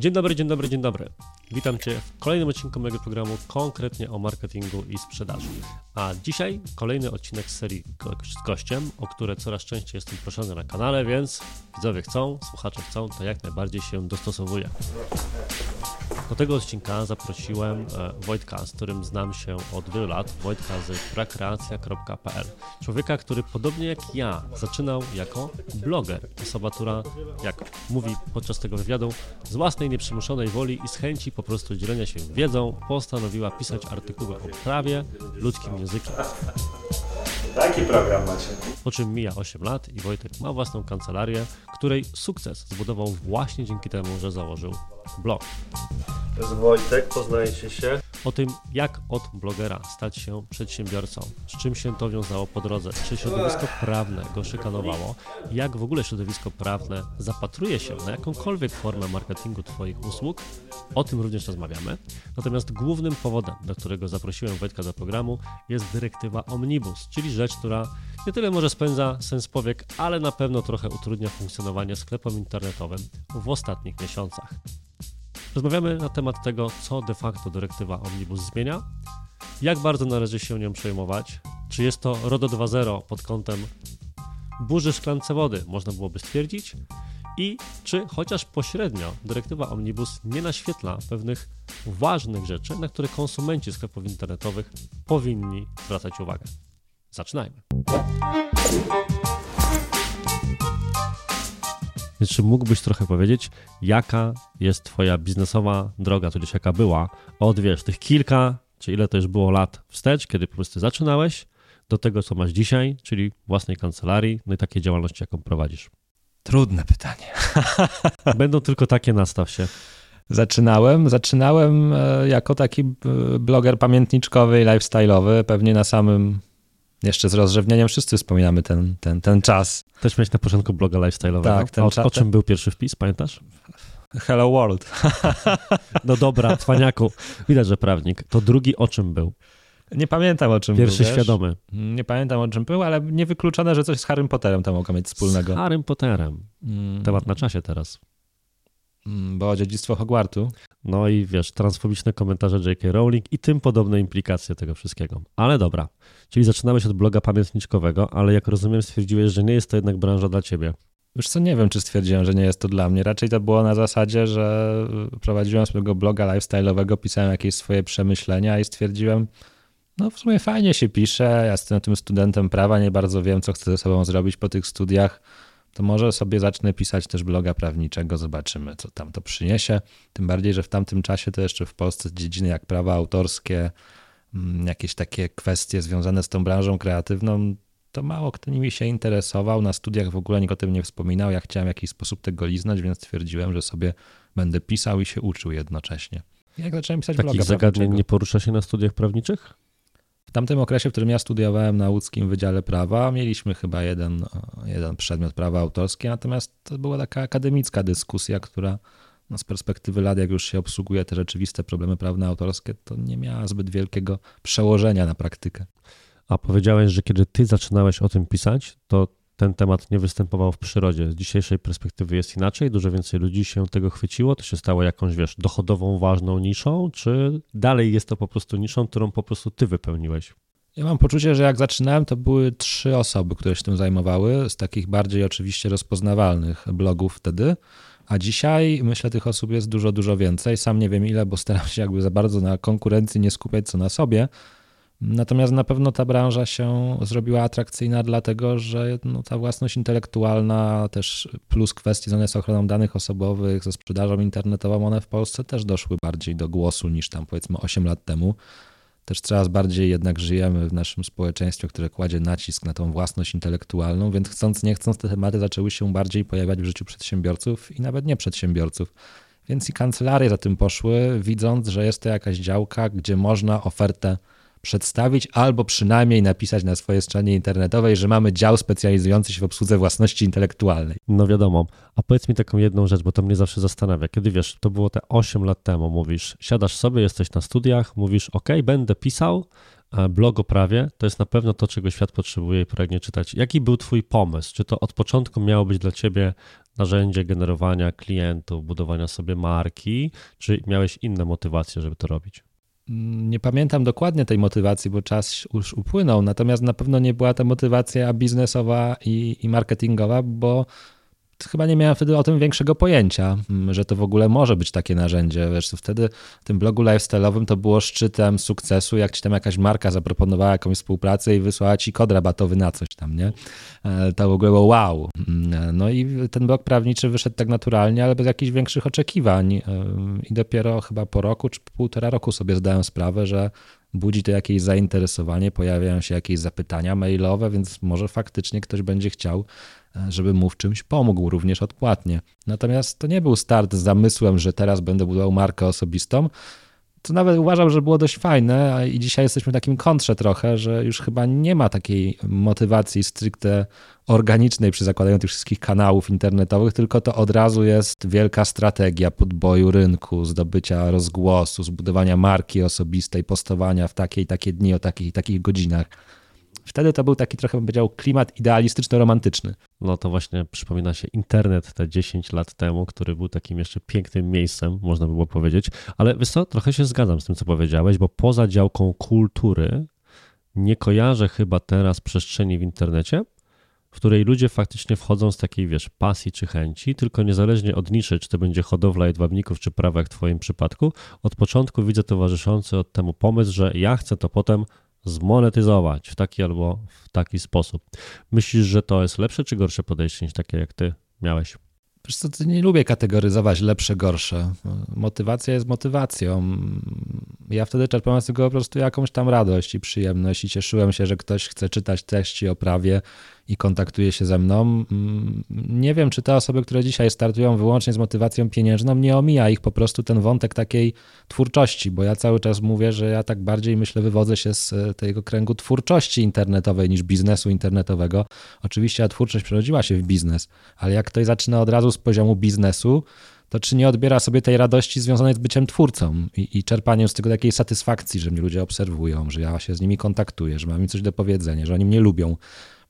Dzień dobry, dzień dobry, dzień dobry. Witam Cię w kolejnym odcinku mojego programu konkretnie o marketingu i sprzedaży. A dzisiaj kolejny odcinek serii z gościem, o które coraz częściej jestem proszony na kanale, więc widzowie chcą, słuchacze chcą, to jak najbardziej się dostosowuję. Do tego odcinka zaprosiłem e, Wojtka, z którym znam się od wielu lat, Wojtka z prakreacja.pl. Człowieka, który podobnie jak ja zaczynał jako bloger. Osoba, która, jak mówi podczas tego wywiadu, z własnej nieprzymuszonej woli i z chęci po prostu dzielenia się wiedzą postanowiła pisać artykuły o prawie ludzkim językiem. Taki program macie. Po czym mija 8 lat i Wojtek ma własną kancelarię, której sukces zbudował właśnie dzięki temu, że założył blog. To jest Wojtek, poznajecie się. O tym, jak od blogera stać się przedsiębiorcą, z czym się to wiązało po drodze, czy środowisko prawne go szykanowało, jak w ogóle środowisko prawne zapatruje się na jakąkolwiek formę marketingu Twoich usług, o tym również rozmawiamy. Natomiast głównym powodem, dla którego zaprosiłem Wojtka do programu, jest dyrektywa Omnibus, czyli rzecz, która nie tyle może spędza sens powiek, ale na pewno trochę utrudnia funkcjonowanie sklepom internetowym w ostatnich miesiącach. Rozmawiamy na temat tego, co de facto dyrektywa Omnibus zmienia, jak bardzo należy się nią przejmować, czy jest to RODO 2.0 pod kątem burzy szklance wody, można byłoby stwierdzić, i czy chociaż pośrednio dyrektywa Omnibus nie naświetla pewnych ważnych rzeczy, na które konsumenci sklepów internetowych powinni zwracać uwagę. Zaczynajmy. Więc czy mógłbyś trochę powiedzieć, jaka jest twoja biznesowa droga, tudzież jaka była, od wiesz, tych kilka, czy ile to już było lat wstecz, kiedy po prostu zaczynałeś, do tego, co masz dzisiaj, czyli własnej kancelarii, no i takiej działalności, jaką prowadzisz? Trudne pytanie. Będą tylko takie, nastaw się. Zaczynałem, zaczynałem e, jako taki e, bloger pamiętniczkowy i lifestyle'owy, pewnie na samym jeszcze z rozrzewnieniem wszyscy wspominamy ten, ten, ten czas. Też miałeś na początku bloga lifestyle'owego. Tak, ten o, o czym był pierwszy wpis, pamiętasz? Hello World. No dobra, cwaniaku. Widać, że prawnik. To drugi o czym był? Nie pamiętam o czym Pierwszy był. Pierwszy świadomy. Nie pamiętam o czym był, ale niewykluczone, że coś z Harrym Potterem tam mogło mieć wspólnego. Z Harrym Potterem. Mm, Temat na czasie teraz. Mm, Bo dziedzictwo Hogwartu. No i wiesz, transfobiczne komentarze J.K. Rowling i tym podobne implikacje tego wszystkiego. Ale dobra, czyli zaczynałeś od bloga pamiętniczkowego, ale jak rozumiem stwierdziłeś, że nie jest to jednak branża dla ciebie. Już co, nie wiem, czy stwierdziłem, że nie jest to dla mnie. Raczej to było na zasadzie, że prowadziłem swojego bloga lifestyle'owego, pisałem jakieś swoje przemyślenia i stwierdziłem, no w sumie fajnie się pisze, ja jestem tym studentem prawa, nie bardzo wiem, co chcę ze sobą zrobić po tych studiach, to może sobie zacznę pisać też bloga prawniczego, zobaczymy, co tam to przyniesie. Tym bardziej, że w tamtym czasie to jeszcze w Polsce dziedziny jak prawa autorskie, mm, jakieś takie kwestie związane z tą branżą kreatywną, to mało kto nimi się interesował. Na studiach w ogóle nikt o tym nie wspominał. Ja chciałem w jakiś sposób tego liznąć, więc stwierdziłem, że sobie będę pisał i się uczył jednocześnie. Jak zacząłem pisać Takich bloga zagadnień prawniczego. nie porusza się na studiach prawniczych? W tamtym okresie, w którym ja studiowałem na łódzkim Wydziale Prawa, mieliśmy chyba jeden, jeden przedmiot prawa autorskie, natomiast to była taka akademicka dyskusja, która no z perspektywy lat, jak już się obsługuje te rzeczywiste problemy prawne autorskie, to nie miała zbyt wielkiego przełożenia na praktykę. A powiedziałeś, że kiedy ty zaczynałeś o tym pisać, to ten temat nie występował w przyrodzie. Z dzisiejszej perspektywy jest inaczej, dużo więcej ludzi się tego chwyciło, to się stało jakąś, wiesz, dochodową, ważną niszą, czy dalej jest to po prostu niszą, którą po prostu ty wypełniłeś? Ja mam poczucie, że jak zaczynałem, to były trzy osoby, które się tym zajmowały, z takich bardziej oczywiście rozpoznawalnych blogów wtedy. A dzisiaj myślę, tych osób jest dużo, dużo więcej. Sam nie wiem ile, bo staram się jakby za bardzo na konkurencji nie skupiać co na sobie. Natomiast na pewno ta branża się zrobiła atrakcyjna, dlatego że no, ta własność intelektualna, też plus kwestie związane z ochroną danych osobowych, ze sprzedażą internetową, one w Polsce też doszły bardziej do głosu niż tam powiedzmy 8 lat temu. Też coraz bardziej jednak żyjemy w naszym społeczeństwie, które kładzie nacisk na tą własność intelektualną, więc chcąc, nie chcąc, te tematy zaczęły się bardziej pojawiać w życiu przedsiębiorców i nawet nie przedsiębiorców. Więc i kancelarie za tym poszły, widząc, że jest to jakaś działka, gdzie można ofertę przedstawić albo przynajmniej napisać na swojej stronie internetowej, że mamy dział specjalizujący się w obsłudze własności intelektualnej. No wiadomo. A powiedz mi taką jedną rzecz, bo to mnie zawsze zastanawia. Kiedy wiesz, to było te 8 lat temu, mówisz, siadasz sobie, jesteś na studiach, mówisz, ok, będę pisał, e, blog o prawie to jest na pewno to, czego świat potrzebuje i pragnie czytać. Jaki był Twój pomysł? Czy to od początku miało być dla Ciebie narzędzie generowania klientów, budowania sobie marki, czy miałeś inne motywacje, żeby to robić? Nie pamiętam dokładnie tej motywacji, bo czas już upłynął, natomiast na pewno nie była to motywacja biznesowa i, i marketingowa, bo chyba nie miałem wtedy o tym większego pojęcia, mm, że to w ogóle może być takie narzędzie. Wiesz, wtedy w tym blogu lifestyle'owym to było szczytem sukcesu, jak ci tam jakaś marka zaproponowała jakąś współpracę i wysłała ci kod rabatowy na coś tam, nie? E, to w ogóle było wow. Mm, no i ten blog prawniczy wyszedł tak naturalnie, ale bez jakichś większych oczekiwań. E, I dopiero chyba po roku czy półtora roku sobie zdałem sprawę, że budzi to jakieś zainteresowanie, pojawiają się jakieś zapytania mailowe, więc może faktycznie ktoś będzie chciał żeby mu w czymś pomógł, również odpłatnie. Natomiast to nie był start z zamysłem, że teraz będę budował markę osobistą. To nawet uważam, że było dość fajne, i dzisiaj jesteśmy w takim kontrze trochę, że już chyba nie ma takiej motywacji stricte organicznej przy zakładaniu tych wszystkich kanałów internetowych, tylko to od razu jest wielka strategia podboju rynku, zdobycia rozgłosu, zbudowania marki osobistej, postowania w takie i takie dni o takich i takich godzinach. Wtedy to był taki trochę, bym powiedział, klimat idealistyczno-romantyczny. No to właśnie przypomina się internet te 10 lat temu, który był takim jeszcze pięknym miejscem, można by było powiedzieć. Ale wiesz co, trochę się zgadzam z tym, co powiedziałeś, bo poza działką kultury nie kojarzę chyba teraz przestrzeni w internecie, w której ludzie faktycznie wchodzą z takiej, wiesz, pasji czy chęci, tylko niezależnie od niszy, czy to będzie hodowla jedwabników, czy prawa, jak w Twoim przypadku, od początku widzę towarzyszący od temu pomysł, że ja chcę to potem zmonetyzować w taki albo w taki sposób. Myślisz, że to jest lepsze czy gorsze podejście niż takie, jak ty miałeś? Wiesz co, nie lubię kategoryzować lepsze, gorsze. Motywacja jest motywacją. Ja wtedy czerpałem z tego po prostu jakąś tam radość i przyjemność i cieszyłem się, że ktoś chce czytać treści o prawie i kontaktuje się ze mną. Mm, nie wiem, czy te osoby, które dzisiaj startują wyłącznie z motywacją pieniężną, nie omija ich po prostu ten wątek takiej twórczości, bo ja cały czas mówię, że ja tak bardziej myślę, wywodzę się z e, tego kręgu twórczości internetowej niż biznesu internetowego. Oczywiście ta twórczość przerodziła się w biznes, ale jak ktoś zaczyna od razu z poziomu biznesu, to czy nie odbiera sobie tej radości związanej z byciem twórcą i, i, czerpaniem z tego takiej satysfakcji, że mnie ludzie obserwują, że ja się z nimi kontaktuję, że mam im coś do powiedzenia, że oni mnie lubią.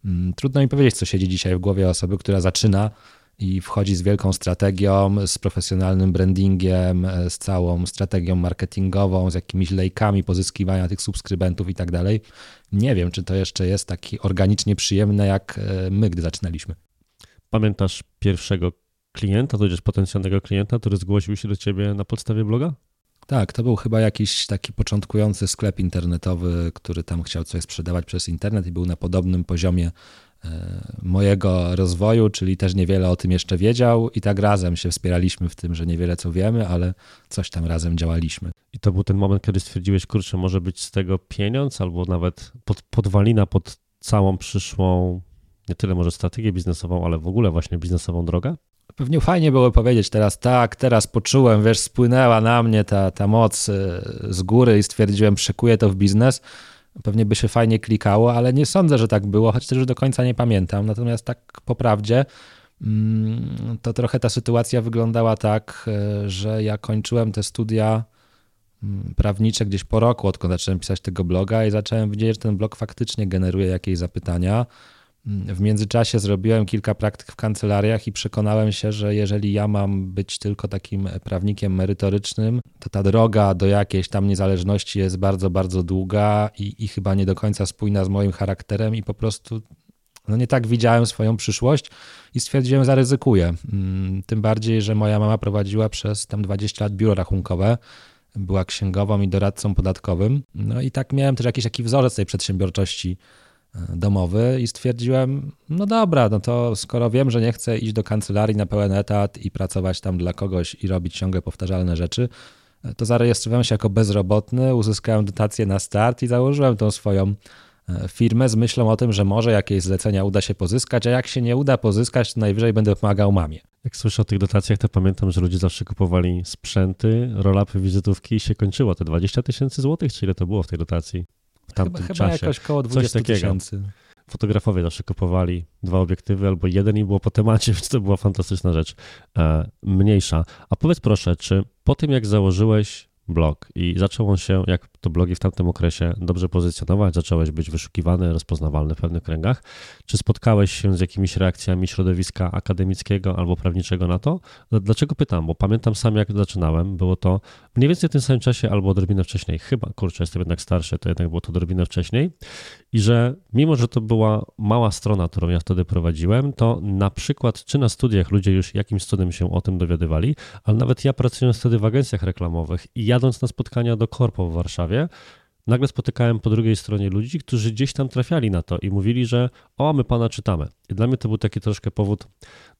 Mm, trudno mi powiedzieć, co siedzi dzisiaj w głowie osoby, która zaczyna i wchodzi z wielką strategią, z profesjonalnym brandingiem, e, z całą strategią marketingową, z jakimiś lejkami pozyskiwania tych subskrybentów i tak dalej. Nie wiem, czy to jeszcze jest taki organicznie przyjemne, jak e, my, gdy zaczynaliśmy. Pamiętasz pierwszego klienta, tudzież potencjalnego klienta, który zgłosił się do ciebie na podstawie bloga? Tak, to był chyba jakiś taki początkujący sklep internetowy, który tam chciał coś sprzedawać przez internet i był na podobnym poziomie e, mojego rozwoju, czyli też niewiele o tym jeszcze wiedział i tak razem się wspieraliśmy w tym, że niewiele co wiemy, ale coś tam razem działaliśmy. I to był ten moment, kiedy stwierdziłeś, kurczę, może być z tego pieniądz albo nawet pod, podwalina pod całą przyszłą, nie tyle może strategię biznesową, ale w ogóle właśnie biznesową drogę? Pewnie fajnie było powiedzieć teraz, tak, teraz poczułem, wiesz, spłynęła na mnie ta, ta moc e, z góry i stwierdziłem, przekuję to w biznes. Pewnie by się fajnie klikało, ale nie sądzę, że tak było, choć też już do końca nie pamiętam. Natomiast tak po prawdzie, mm, to trochę ta sytuacja wyglądała tak, e, że ja kończyłem te studia mm, prawnicze gdzieś po roku, odkąd zacząłem pisać tego bloga i zacząłem widzieć, że ten blog faktycznie generuje jakieś zapytania w międzyczasie zrobiłem kilka praktyk w kancelariach i przekonałem się, że jeżeli ja mam być tylko takim prawnikiem merytorycznym, to ta droga do jakiejś tam niezależności jest bardzo, bardzo długa i, i chyba nie do końca spójna z moim charakterem i po prostu no nie tak widziałem swoją przyszłość i stwierdziłem, zaryzykuję. Mm, tym bardziej, że moja mama prowadziła przez tam 20 lat biuro rachunkowe, była księgową i doradcą podatkowym. No i tak miałem też jakiś taki wzorzec tej przedsiębiorczości domowy i stwierdziłem, no dobra, no to skoro wiem, że nie chcę iść do kancelarii na pełen etat i pracować tam dla kogoś i robić ciągle powtarzalne rzeczy, to zarejestrowałem się jako bezrobotny, uzyskałem dotację na start i założyłem tą swoją e, firmę z myślą o tym, że może jakieś zlecenia uda się pozyskać, a jak się nie uda pozyskać, to najwyżej będę pomagał mamie. Jak słyszę o tych dotacjach, to pamiętam, że ludzie zawsze kupowali sprzęty, rolapy, wizytówki i się kończyło. Te 20 tysięcy złotych, czy ile to było w tej dotacji? W tamtym chyba, czasie. Chyba jakoś koło 20 tysięcy. Fotografowie zawsze kupowali dwa obiektywy albo jeden i było po temacie, więc to była fantastyczna rzecz. E, mniejsza. A powiedz proszę, czy po tym jak założyłeś blog i zaczął on się, jak to blogi w tamtym okresie, dobrze pozycjonować, zacząłeś być wyszukiwany, rozpoznawalny w pewnych kręgach. Czy spotkałeś się z jakimiś reakcjami środowiska akademickiego albo prawniczego na to? Dlaczego pytam? Bo pamiętam sam, jak zaczynałem, było to mniej więcej w tym samym czasie albo odrobinę wcześniej, chyba, kurczę, jestem jednak starszy, to jednak było to odrobinę wcześniej i że mimo, że to była mała strona, którą ja wtedy prowadziłem, to na przykład czy na studiach ludzie już jakimś cudem się o tym dowiadywali, ale nawet ja pracując wtedy w agencjach reklamowych i jadąc na spotkania do korpo w Warszawie, nagle spotykałem po drugiej stronie ludzi, którzy gdzieś tam trafiali na to i mówili, że o, my pana czytamy. I dla mnie to był taki troszkę powód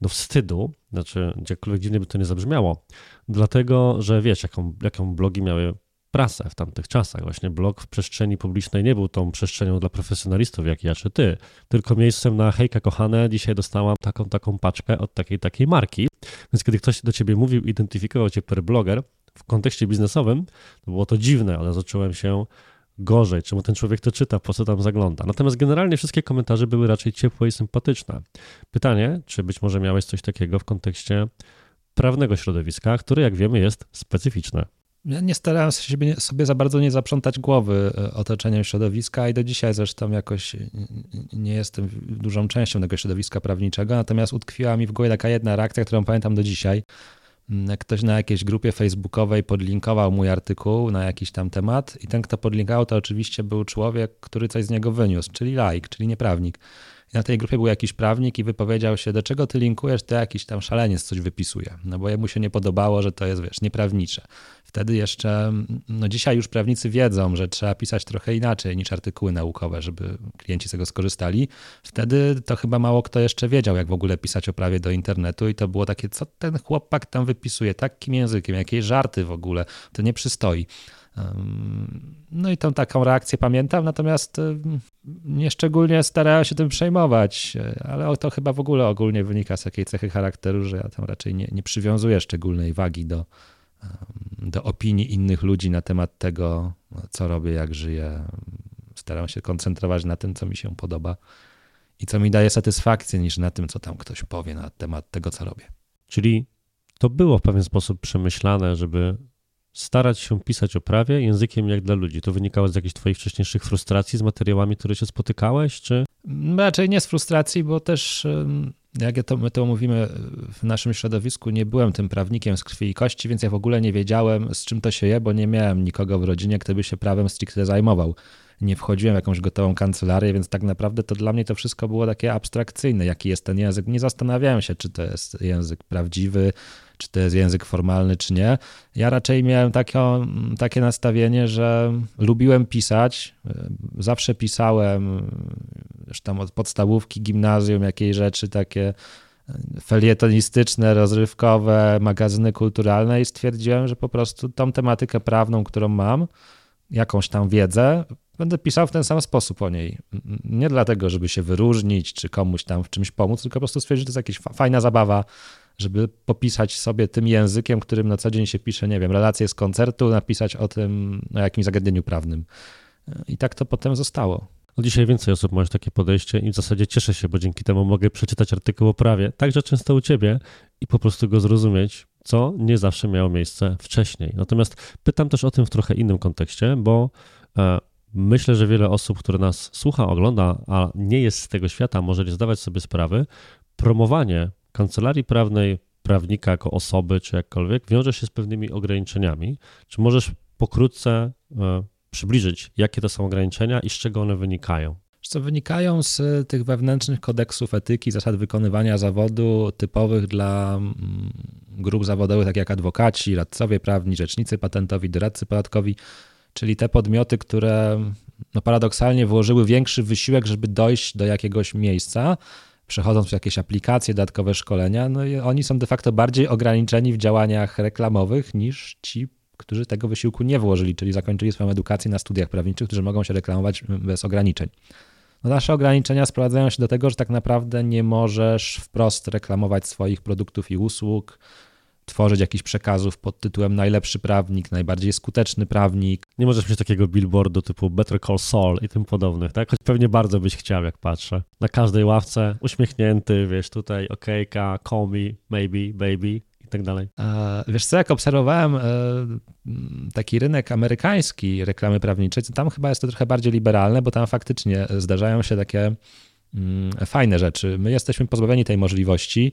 do wstydu, znaczy, jakkolwiek dziwnie by to nie zabrzmiało, dlatego, że wiesz, jaką, jaką blogi miały prasę w tamtych czasach. Właśnie blog w przestrzeni publicznej nie był tą przestrzenią dla profesjonalistów jak ja czy ty, tylko miejscem na hejka kochane, dzisiaj dostałam taką, taką paczkę od takiej, takiej marki. Więc kiedy ktoś do ciebie mówił, identyfikował cię per bloger w kontekście biznesowym, to było to dziwne, ale zacząłem się gorzej, czemu ten człowiek to czyta, po co tam zagląda. Natomiast generalnie wszystkie komentarze były raczej ciepłe i sympatyczne. Pytanie, czy być może miałeś coś takiego w kontekście prawnego środowiska, które jak wiemy jest specyficzne. Ja nie starałem się sobie za bardzo nie zaprzątać głowy e, otoczeniem środowiska i do dzisiaj zresztą jakoś nie jestem dużą częścią tego środowiska prawniczego, natomiast utkwiła mi w głowie taka jedna reakcja, którą pamiętam do dzisiaj. Mm, ktoś na jakiejś grupie facebookowej podlinkował mój artykuł na jakiś tam temat i ten, kto podlinkował, to oczywiście był człowiek, który coś z niego wyniósł, czyli laik, czyli nieprawnik. I na tej grupie był jakiś prawnik i wypowiedział się, do czego ty linkujesz, to jakiś tam szaleniec coś wypisuje. No bo jemu się nie podobało, że to jest, wiesz, nieprawnicze. Wtedy jeszcze, no dzisiaj już prawnicy wiedzą, że trzeba pisać trochę inaczej niż artykuły naukowe, żeby klienci z tego skorzystali. Wtedy to chyba mało kto jeszcze wiedział, jak w ogóle pisać o prawie do internetu i to było takie, co ten chłopak tam wypisuje, takim językiem, jakieś żarty w ogóle, to nie przystoi. No i tą taką reakcję pamiętam, natomiast nieszczególnie starałem się tym przejmować, ale to chyba w ogóle ogólnie wynika z takiej cechy charakteru, że ja tam raczej nie, nie przywiązuję szczególnej wagi do, do opinii innych ludzi na temat tego, co robię, jak żyję. Staram się koncentrować na tym, co mi się podoba i co mi daje satysfakcję, niż na tym, co tam ktoś powie na temat tego, co robię. Czyli to było w pewien sposób przemyślane, żeby starać się pisać o prawie językiem jak dla ludzi. To wynikało z jakichś twoich wcześniejszych frustracji z materiałami, które się spotykałeś, czy? Raczej nie z frustracji, bo też jak to, my to mówimy w naszym środowisku, nie byłem tym prawnikiem z krwi i kości, więc ja w ogóle nie wiedziałem, z czym to się je, bo nie miałem nikogo w rodzinie, kto by się prawem stricte zajmował. Nie wchodziłem w jakąś gotową kancelarię, więc tak naprawdę to dla mnie to wszystko było takie abstrakcyjne, jaki jest ten język. Nie zastanawiałem się, czy to jest język prawdziwy, czy to jest język formalny, czy nie. Ja raczej miałem takie, takie nastawienie, że lubiłem pisać. Zawsze pisałem, zresztą od podstawówki, gimnazjum, jakieś rzeczy takie felietonistyczne, rozrywkowe, magazyny kulturalne i stwierdziłem, że po prostu tą tematykę prawną, którą mam, jakąś tam wiedzę, będę pisał w ten sam sposób o niej. Nie dlatego, żeby się wyróżnić, czy komuś tam w czymś pomóc, tylko po prostu stwierdzić, że to jest jakaś fajna zabawa, żeby popisać sobie tym językiem, którym na co dzień się pisze, nie wiem, relacje z koncertu, napisać o tym, o jakimś zagadnieniu prawnym. I tak to potem zostało. No dzisiaj więcej osób ma takie podejście i w zasadzie cieszę się, bo dzięki temu mogę przeczytać artykuł o prawie, także często u ciebie i po prostu go zrozumieć, co nie zawsze miało miejsce wcześniej. Natomiast pytam też o tym w trochę innym kontekście, bo e, myślę, że wiele osób, które nas słucha, ogląda, a nie jest z tego świata, może nie zdawać sobie sprawy, promowanie kancelarii prawnej, prawnika jako osoby czy jakkolwiek, wiąże się z pewnymi ograniczeniami. Czy możesz pokrótce e, przybliżyć, jakie to są ograniczenia i z czego one wynikają? Co wynikają z tych wewnętrznych kodeksów etyki, zasad wykonywania zawodu typowych dla mm, grup zawodowych, tak jak adwokaci, radcowie prawni, rzecznicy patentowi, doradcy podatkowi, czyli te podmioty, które no paradoksalnie włożyły większy wysiłek, żeby dojść do jakiegoś miejsca, przechodząc przez jakieś aplikacje, dodatkowe szkolenia, no i oni są de facto bardziej ograniczeni w działaniach reklamowych niż ci, którzy tego wysiłku nie włożyli, czyli zakończyli swoją edukację na studiach prawniczych, którzy mogą się reklamować bez ograniczeń. No nasze ograniczenia sprowadzają się do tego, że tak naprawdę nie możesz wprost reklamować swoich produktów i usług, tworzyć jakichś przekazów pod tytułem najlepszy prawnik, najbardziej skuteczny prawnik. Nie możesz mieć takiego billboardu typu Better Call Saul i tym podobnych, tak? Choć pewnie bardzo byś chciał, jak patrzę. Na każdej ławce uśmiechnięty, wiesz, tutaj okejka, call me, maybe, baby i tak dalej. Wiesz co, jak obserwowałem e, taki rynek amerykański reklamy prawniczej, to tam chyba jest to trochę bardziej liberalne, bo tam faktycznie zdarzają się takie mm, fajne rzeczy. My jesteśmy pozbawieni tej możliwości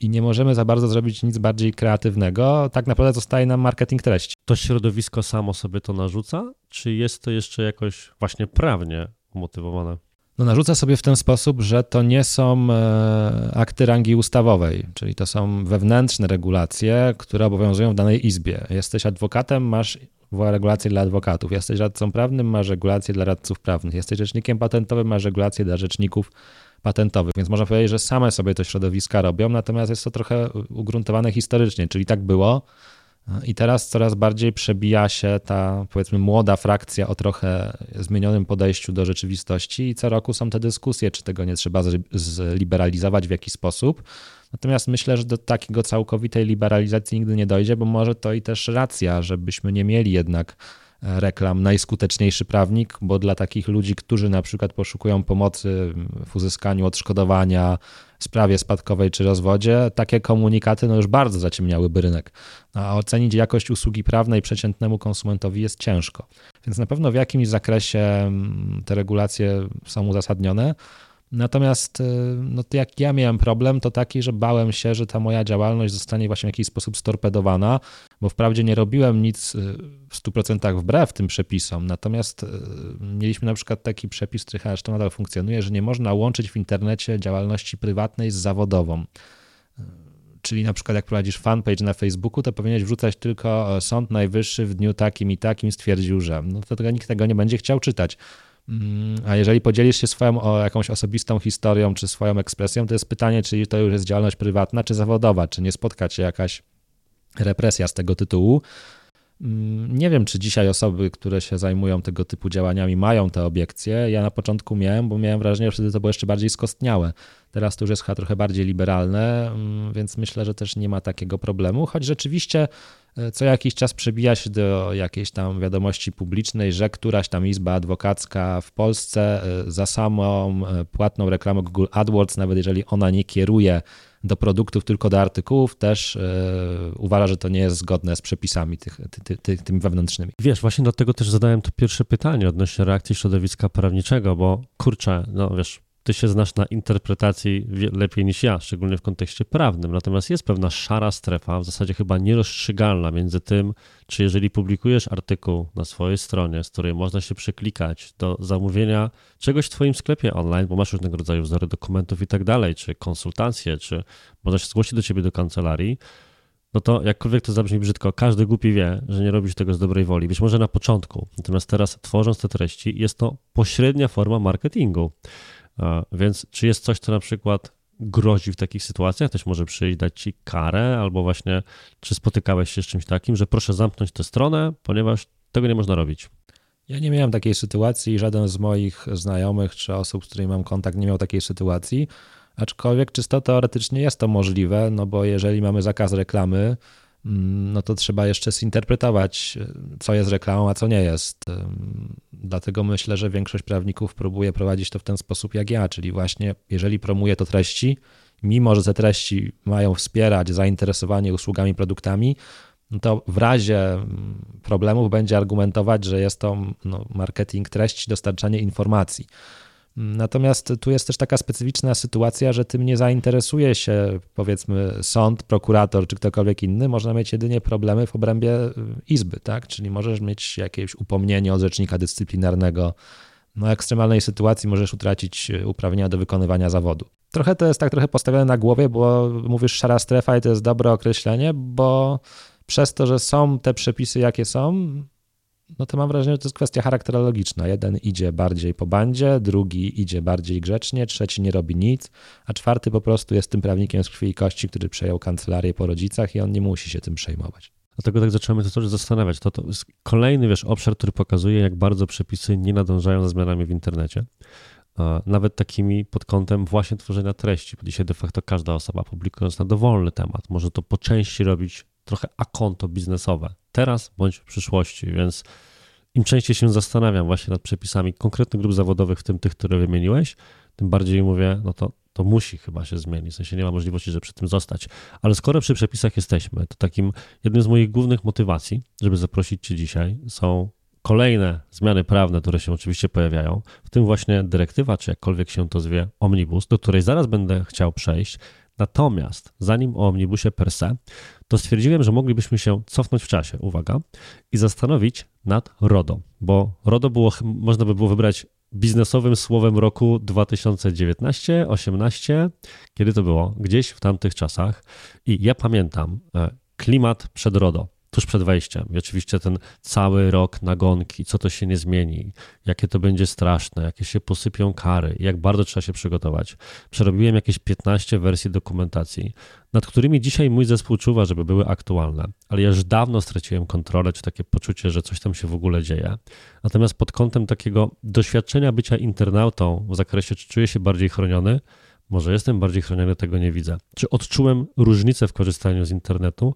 i nie możemy za bardzo zrobić nic bardziej kreatywnego. Tak naprawdę zostaje nam marketing treści. To środowisko samo sobie to narzuca, czy jest to jeszcze jakoś właśnie prawnie umotywowane? No narzuca sobie w ten sposób, że to nie są e, akty rangi ustawowej, czyli to są wewnętrzne regulacje, które obowiązują w danej izbie. Jesteś adwokatem, masz regulacje dla adwokatów. Jesteś radcą prawnym, masz regulacje dla radców prawnych. Jesteś rzecznikiem patentowym, masz regulacje dla rzeczników patentowych. Więc można powiedzieć, że same sobie to środowiska robią, natomiast jest to trochę ugruntowane historycznie, czyli tak było. I teraz coraz bardziej przebija się ta, powiedzmy, młoda frakcja o trochę zmienionym podejściu do rzeczywistości, i co roku są te dyskusje, czy tego nie trzeba zliberalizować w jakiś sposób. Natomiast myślę, że do takiego całkowitej liberalizacji nigdy nie dojdzie, bo może to i też racja, żebyśmy nie mieli jednak reklam najskuteczniejszy prawnik, bo dla takich ludzi, którzy na przykład poszukują pomocy w uzyskaniu odszkodowania, sprawie spadkowej czy rozwodzie, takie komunikaty no już bardzo zaciemniałyby rynek. No, a ocenić jakość usługi prawnej przeciętnemu konsumentowi jest ciężko. Więc na pewno w jakimś zakresie mm, te regulacje są uzasadnione. Natomiast y, no, jak ja miałem problem, to taki, że bałem się, że ta moja działalność zostanie właśnie w jakiś sposób storpedowana, bo wprawdzie nie robiłem nic y, w 100% wbrew tym przepisom. Natomiast y, mieliśmy na przykład taki przepis, który zresztą nadal funkcjonuje, że nie można łączyć w internecie działalności prywatnej z zawodową. Czyli na przykład jak prowadzisz fanpage na Facebooku, to powinieneś wrzucać tylko Sąd Najwyższy w dniu takim i takim stwierdził, że no to nikt tego nie będzie chciał czytać. Mm, a jeżeli podzielisz się swoją jakąś osobistą historią czy swoją ekspresją, to jest pytanie, czy to już jest działalność prywatna czy zawodowa, czy nie spotka się jakaś represja z tego tytułu. Mm, nie wiem, czy dzisiaj osoby, które się zajmują tego typu działaniami, mają te obiekcje. Ja na początku miałem, bo miałem wrażenie, że wtedy to było jeszcze bardziej skostniałe. Teraz to już jest chyba trochę bardziej liberalne, mm, więc myślę, że też nie ma takiego problemu, choć rzeczywiście co jakiś czas przebija się do jakiejś tam wiadomości publicznej, że któraś tam izba adwokacka w Polsce e, za samą e, płatną reklamę Google AdWords, nawet jeżeli ona nie kieruje do produktów, tylko do artykułów, też uważa, że to nie jest zgodne z przepisami tych, ty, ty, tymi wewnętrznymi. Wiesz, właśnie dlatego też zadałem to pierwsze pytanie odnośnie reakcji środowiska prawniczego, bo kurczę, no wiesz, ty się znasz na interpretacji lepiej niż ja, szczególnie w kontekście prawnym. Natomiast jest pewna szara strefa, w zasadzie chyba nierozstrzygalna między tym, czy jeżeli publikujesz artykuł na swojej stronie, z której można się przeklikać do zamówienia czegoś w twoim sklepie online, bo masz różnego rodzaju wzory dokumentów i tak dalej, czy konsultacje, czy można się zgłosić do ciebie do kancelarii, no to jakkolwiek to zabrzmi brzydko, każdy głupi wie, że nie robisz tego z dobrej woli. Być może na początku. Natomiast teraz tworząc te treści, jest to pośrednia forma marketingu. Więc czy jest coś, co na przykład grozi w takich sytuacjach? Też może przyjść dać ci karę, albo właśnie czy spotykałeś się z czymś takim, że proszę zamknąć tę stronę, ponieważ tego nie można robić. Ja nie miałem takiej sytuacji, żaden z moich znajomych czy osób, z którymi mam kontakt, nie miał takiej sytuacji. Aczkolwiek czysto teoretycznie jest to możliwe, no bo jeżeli mamy zakaz reklamy, Mm, no to trzeba jeszcze zinterpretować, co jest reklamą, a co nie jest. Dlatego myślę, że większość prawników próbuje prowadzić to w ten sposób jak ja, czyli właśnie jeżeli promuje to treści, mimo że te treści mają wspierać zainteresowanie usługami, produktami, no to w razie mm, problemów będzie argumentować, że jest to no, marketing treści, dostarczanie informacji. Natomiast tu jest też taka specyficzna sytuacja, że tym nie zainteresuje się powiedzmy sąd, prokurator czy ktokolwiek inny. Można mieć jedynie problemy w obrębie y, izby, tak? Czyli możesz mieć jakieś upomnienie od rzecznika dyscyplinarnego. No, w ekstremalnej sytuacji możesz utracić y, uprawnienia do wykonywania zawodu. Trochę to jest tak trochę postawione na głowie, bo mówisz szara strefa i to jest dobre określenie, bo przez to, że są te przepisy, jakie są, no to mam wrażenie, że to jest kwestia charakterologiczna. Jeden idzie bardziej po bandzie, drugi idzie bardziej grzecznie, trzeci nie robi nic, a czwarty po prostu jest tym prawnikiem z krwi i kości, który przejął kancelarię po rodzicach i on nie musi się tym przejmować. Dlatego tak zaczynamy to też zastanawiać. To, to jest kolejny wiesz, obszar, który pokazuje, jak bardzo przepisy nie nadążają za zmianami w internecie. Nawet takimi pod kątem właśnie tworzenia treści, bo dzisiaj de facto każda osoba publikując na dowolny temat może to po części robić trochę akonto biznesowe, teraz bądź w przyszłości, więc im częściej się zastanawiam właśnie nad przepisami konkretnych grup zawodowych, w tym tych, które wymieniłeś, tym bardziej mówię, no to To musi chyba się zmienić, w sensie nie ma możliwości, żeby przy tym zostać. Ale skoro przy przepisach jesteśmy, to takim jednym z moich głównych motywacji, żeby zaprosić Cię dzisiaj, są kolejne zmiany prawne, które się oczywiście pojawiają, w tym właśnie dyrektywa, czy jakkolwiek się to zwie, omnibus, do której zaraz będę chciał przejść. Natomiast zanim o omnibusie per se, to stwierdziłem, że moglibyśmy się cofnąć w czasie, uwaga, i zastanowić nad RODO, bo RODO było, można by było wybrać biznesowym słowem roku 2019-18, kiedy to było? Gdzieś w tamtych czasach. I ja pamiętam e, klimat przed RODO tuż przed wejściem. I oczywiście ten cały rok nagonki, co to się nie zmieni, jakie to będzie straszne, jakie się posypią kary, jak bardzo trzeba się przygotować. Przerobiłem jakieś 15 wersji dokumentacji, nad którymi dzisiaj mój zespół czuwa, żeby były aktualne, ale ja już dawno straciłem kontrolę, czy takie poczucie, że coś tam się w ogóle dzieje. Natomiast pod kątem takiego doświadczenia bycia internautą w zakresie, czy czuję się bardziej chroniony, może jestem bardziej chroniony, tego nie widzę. Czy odczułem różnicę w korzystaniu z internetu?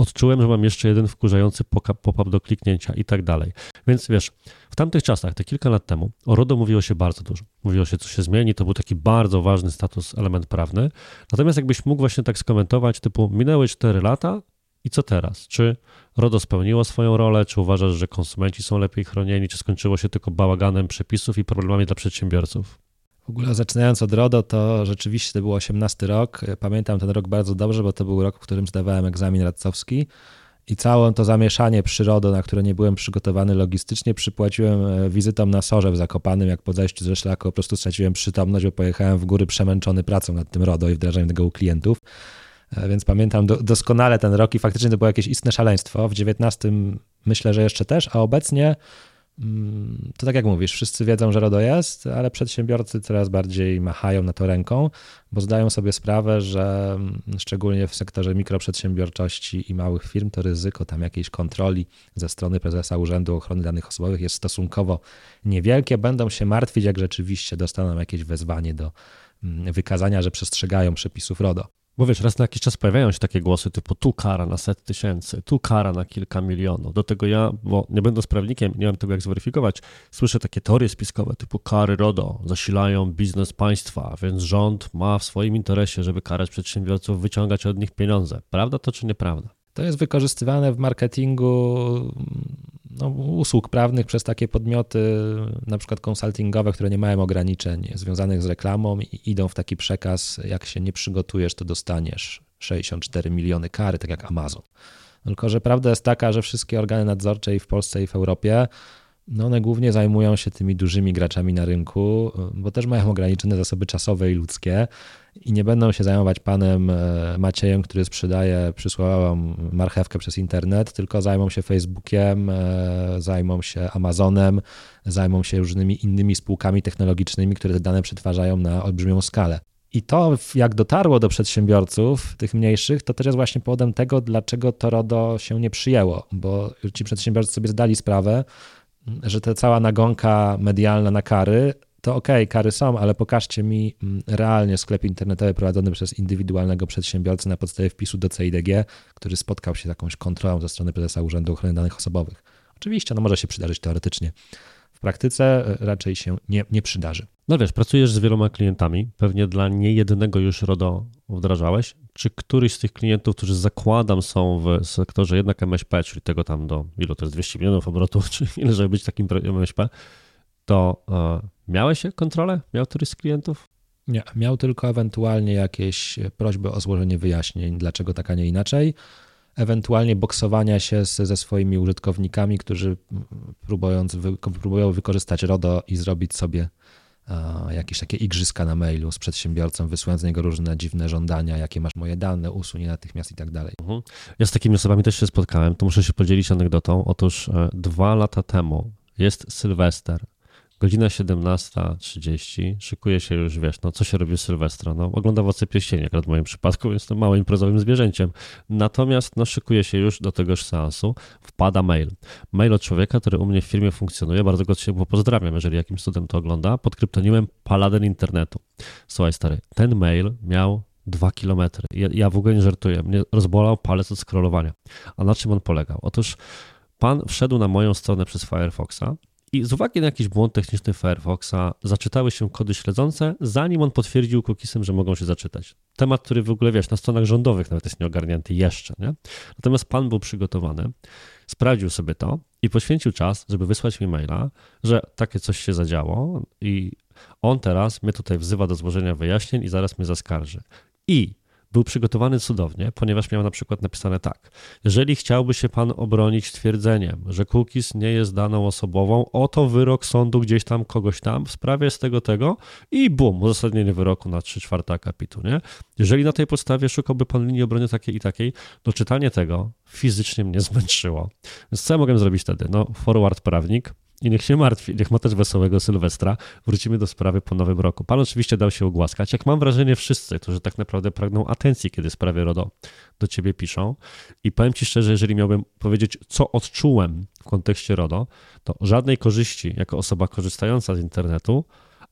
Odczułem, że mam jeszcze jeden wkurzający pop-up do kliknięcia i tak dalej. Więc wiesz, w tamtych czasach, te kilka lat temu, o RODO mówiło się bardzo dużo. Mówiło się, co się zmieni, to był taki bardzo ważny status, element prawny. Natomiast jakbyś mógł właśnie tak skomentować, typu minęły 4 lata i co teraz? Czy RODO spełniło swoją rolę? Czy uważasz, że konsumenci są lepiej chronieni? Czy skończyło się tylko bałaganem przepisów i problemami dla przedsiębiorców? W ogóle zaczynając od RODO, to rzeczywiście to był 18 rok. Pamiętam ten rok bardzo dobrze, bo to był rok, w którym zdawałem egzamin radcowski i całe to zamieszanie przy RODO, na które nie byłem przygotowany logistycznie, przypłaciłem e, wizytą na Sorze w Zakopanym, jak po zejściu ze szlaku po prostu straciłem przytomność, bo pojechałem w góry przemęczony pracą nad tym RODO i wdrażaniem tego u klientów. E, więc pamiętam do, doskonale ten rok i faktycznie to było jakieś istne szaleństwo. W 19 myślę, że jeszcze też, a obecnie to tak jak mówisz, wszyscy wiedzą, że RODO jest, ale przedsiębiorcy coraz bardziej machają na to ręką, bo zdają sobie sprawę, że mm, szczególnie w sektorze mikroprzedsiębiorczości i małych firm to ryzyko tam jakiejś kontroli ze strony prezesa Urzędu Ochrony Danych Osobowych jest stosunkowo niewielkie. Będą się martwić, jak rzeczywiście dostaną jakieś wezwanie do mm, wykazania, że przestrzegają przepisów RODO. Bo wiesz, raz na jakiś czas pojawiają się takie głosy typu tu kara na set tysięcy, tu kara na kilka milionów. Do tego ja, bo nie będąc prawnikiem, nie mam tego jak zweryfikować, słyszę takie teorie spiskowe typu kary RODO zasilają biznes państwa, więc rząd ma w swoim interesie, żeby karać przedsiębiorców, wyciągać od nich pieniądze. Prawda to czy nieprawda? To jest wykorzystywane w marketingu no, usług prawnych przez takie podmioty, na przykład konsultingowe, które nie mają ograniczeń związanych z reklamą i idą w taki przekaz, jak się nie przygotujesz, to dostaniesz 64 miliony kary, tak jak Amazon. Tylko, że prawda jest taka, że wszystkie organy nadzorcze i w Polsce, i w Europie no one głównie zajmują się tymi dużymi graczami na rynku, bo też mają ograniczone zasoby czasowe i ludzkie i nie będą się zajmować panem e, Maciejem, który sprzedaje przysłowiową marchewkę przez internet, tylko zajmą się Facebookiem, e, zajmą się Amazonem, zajmą się różnymi innymi spółkami technologicznymi, które te dane przetwarzają na olbrzymią skalę. I to, jak dotarło do przedsiębiorców, tych mniejszych, to też jest właśnie powodem tego, dlaczego to RODO się nie przyjęło, bo ci przedsiębiorcy sobie zdali sprawę, że ta cała nagonka medialna na kary, to okej, okay, kary są, ale pokażcie mi mm, realnie sklep internetowy prowadzony przez indywidualnego przedsiębiorcę na podstawie wpisu do CIDG, który spotkał się z jakąś kontrolą ze strony prezesa Urzędu Ochrony Danych Osobowych. Oczywiście, no może się przydarzyć teoretycznie. W praktyce e, raczej się nie, nie przydarzy. No wiesz, pracujesz z wieloma klientami, pewnie dla niejednego już RODO wdrażałeś. Czy któryś z tych klientów, którzy zakładam są w sektorze jednak MŚP, czyli tego tam do, ilu to jest 200 milionów obrotów, czy ile żeby być takim MŚP, to e, miałeś kontrolę? Miał któryś z klientów? Nie, miał tylko ewentualnie jakieś prośby o złożenie wyjaśnień, dlaczego tak, a nie inaczej. Ewentualnie boksowania się z, ze swoimi użytkownikami, którzy próbując, wy, próbują wykorzystać RODO i zrobić sobie jakieś takie igrzyska na mailu z przedsiębiorcą, wysyłając z niego różne dziwne żądania, jakie masz moje dane, usuń natychmiast i tak dalej. Mhm. Ja z takimi osobami też się spotkałem, to muszę się podzielić anegdotą. Otóż e, dwa lata temu jest Sylwester Godzina 17.30, szykuje się już, wiesz, no co się robi w Sylwestra? No ogląda Władcę Pierścieni, akurat w moim przypadku jestem małym imprezowym zwierzęciem. Natomiast no szykuje się już do tegoż seansu, wpada mail. Mail od człowieka, który u mnie w firmie funkcjonuje, bardzo go ciepło pozdrawiam, jeżeli jakimś cudem to ogląda, pod kryptonimem Paladin Internetu. Słuchaj stary, ten mail miał dwa kilometry. Ja, ja w ogóle nie żartuję, mnie rozbolał palec od scrollowania. A na czym on polegał? Otóż pan wszedł na moją stronę przez Firefoxa, I z uwagi na jakiś błąd techniczny Firefoxa zaczytały się kody śledzące, zanim on potwierdził cookiesem, że mogą się zaczytać. Temat, który w ogóle, wiesz, na stronach rządowych nawet jest nieogarnięty jeszcze, nie? Natomiast pan był przygotowany, sprawdził sobie to i poświęcił czas, żeby wysłać mi maila, że takie coś się zadziało i on teraz mnie tutaj wzywa do złożenia wyjaśnień i zaraz mnie zaskarży. I był przygotowany cudownie, ponieważ miał na przykład napisane tak. Jeżeli chciałby się pan obronić twierdzeniem, że cookies nie jest daną osobową, oto wyrok sądu gdzieś tam, kogoś tam w sprawie z tego, tego i bum, uzasadnienie wyroku na 3 czwarte akapitu, nie? Jeżeli na tej podstawie szukałby pan linii obrony takiej i takiej, to czytanie tego fizycznie mnie zmęczyło. Więc co ja mogłem zrobić wtedy? No, forward prawnik, i niech się martwi, niech ma też wesołego Sylwestra. Wrócimy do sprawy po nowym roku. Pan oczywiście dał się ugłaskać. Jak mam wrażenie, wszyscy, którzy tak naprawdę pragną atencji, kiedy sprawy RODO do ciebie piszą. I powiem ci szczerze, jeżeli miałbym powiedzieć, co odczułem w kontekście RODO, to żadnej korzyści jako osoba korzystająca z internetu,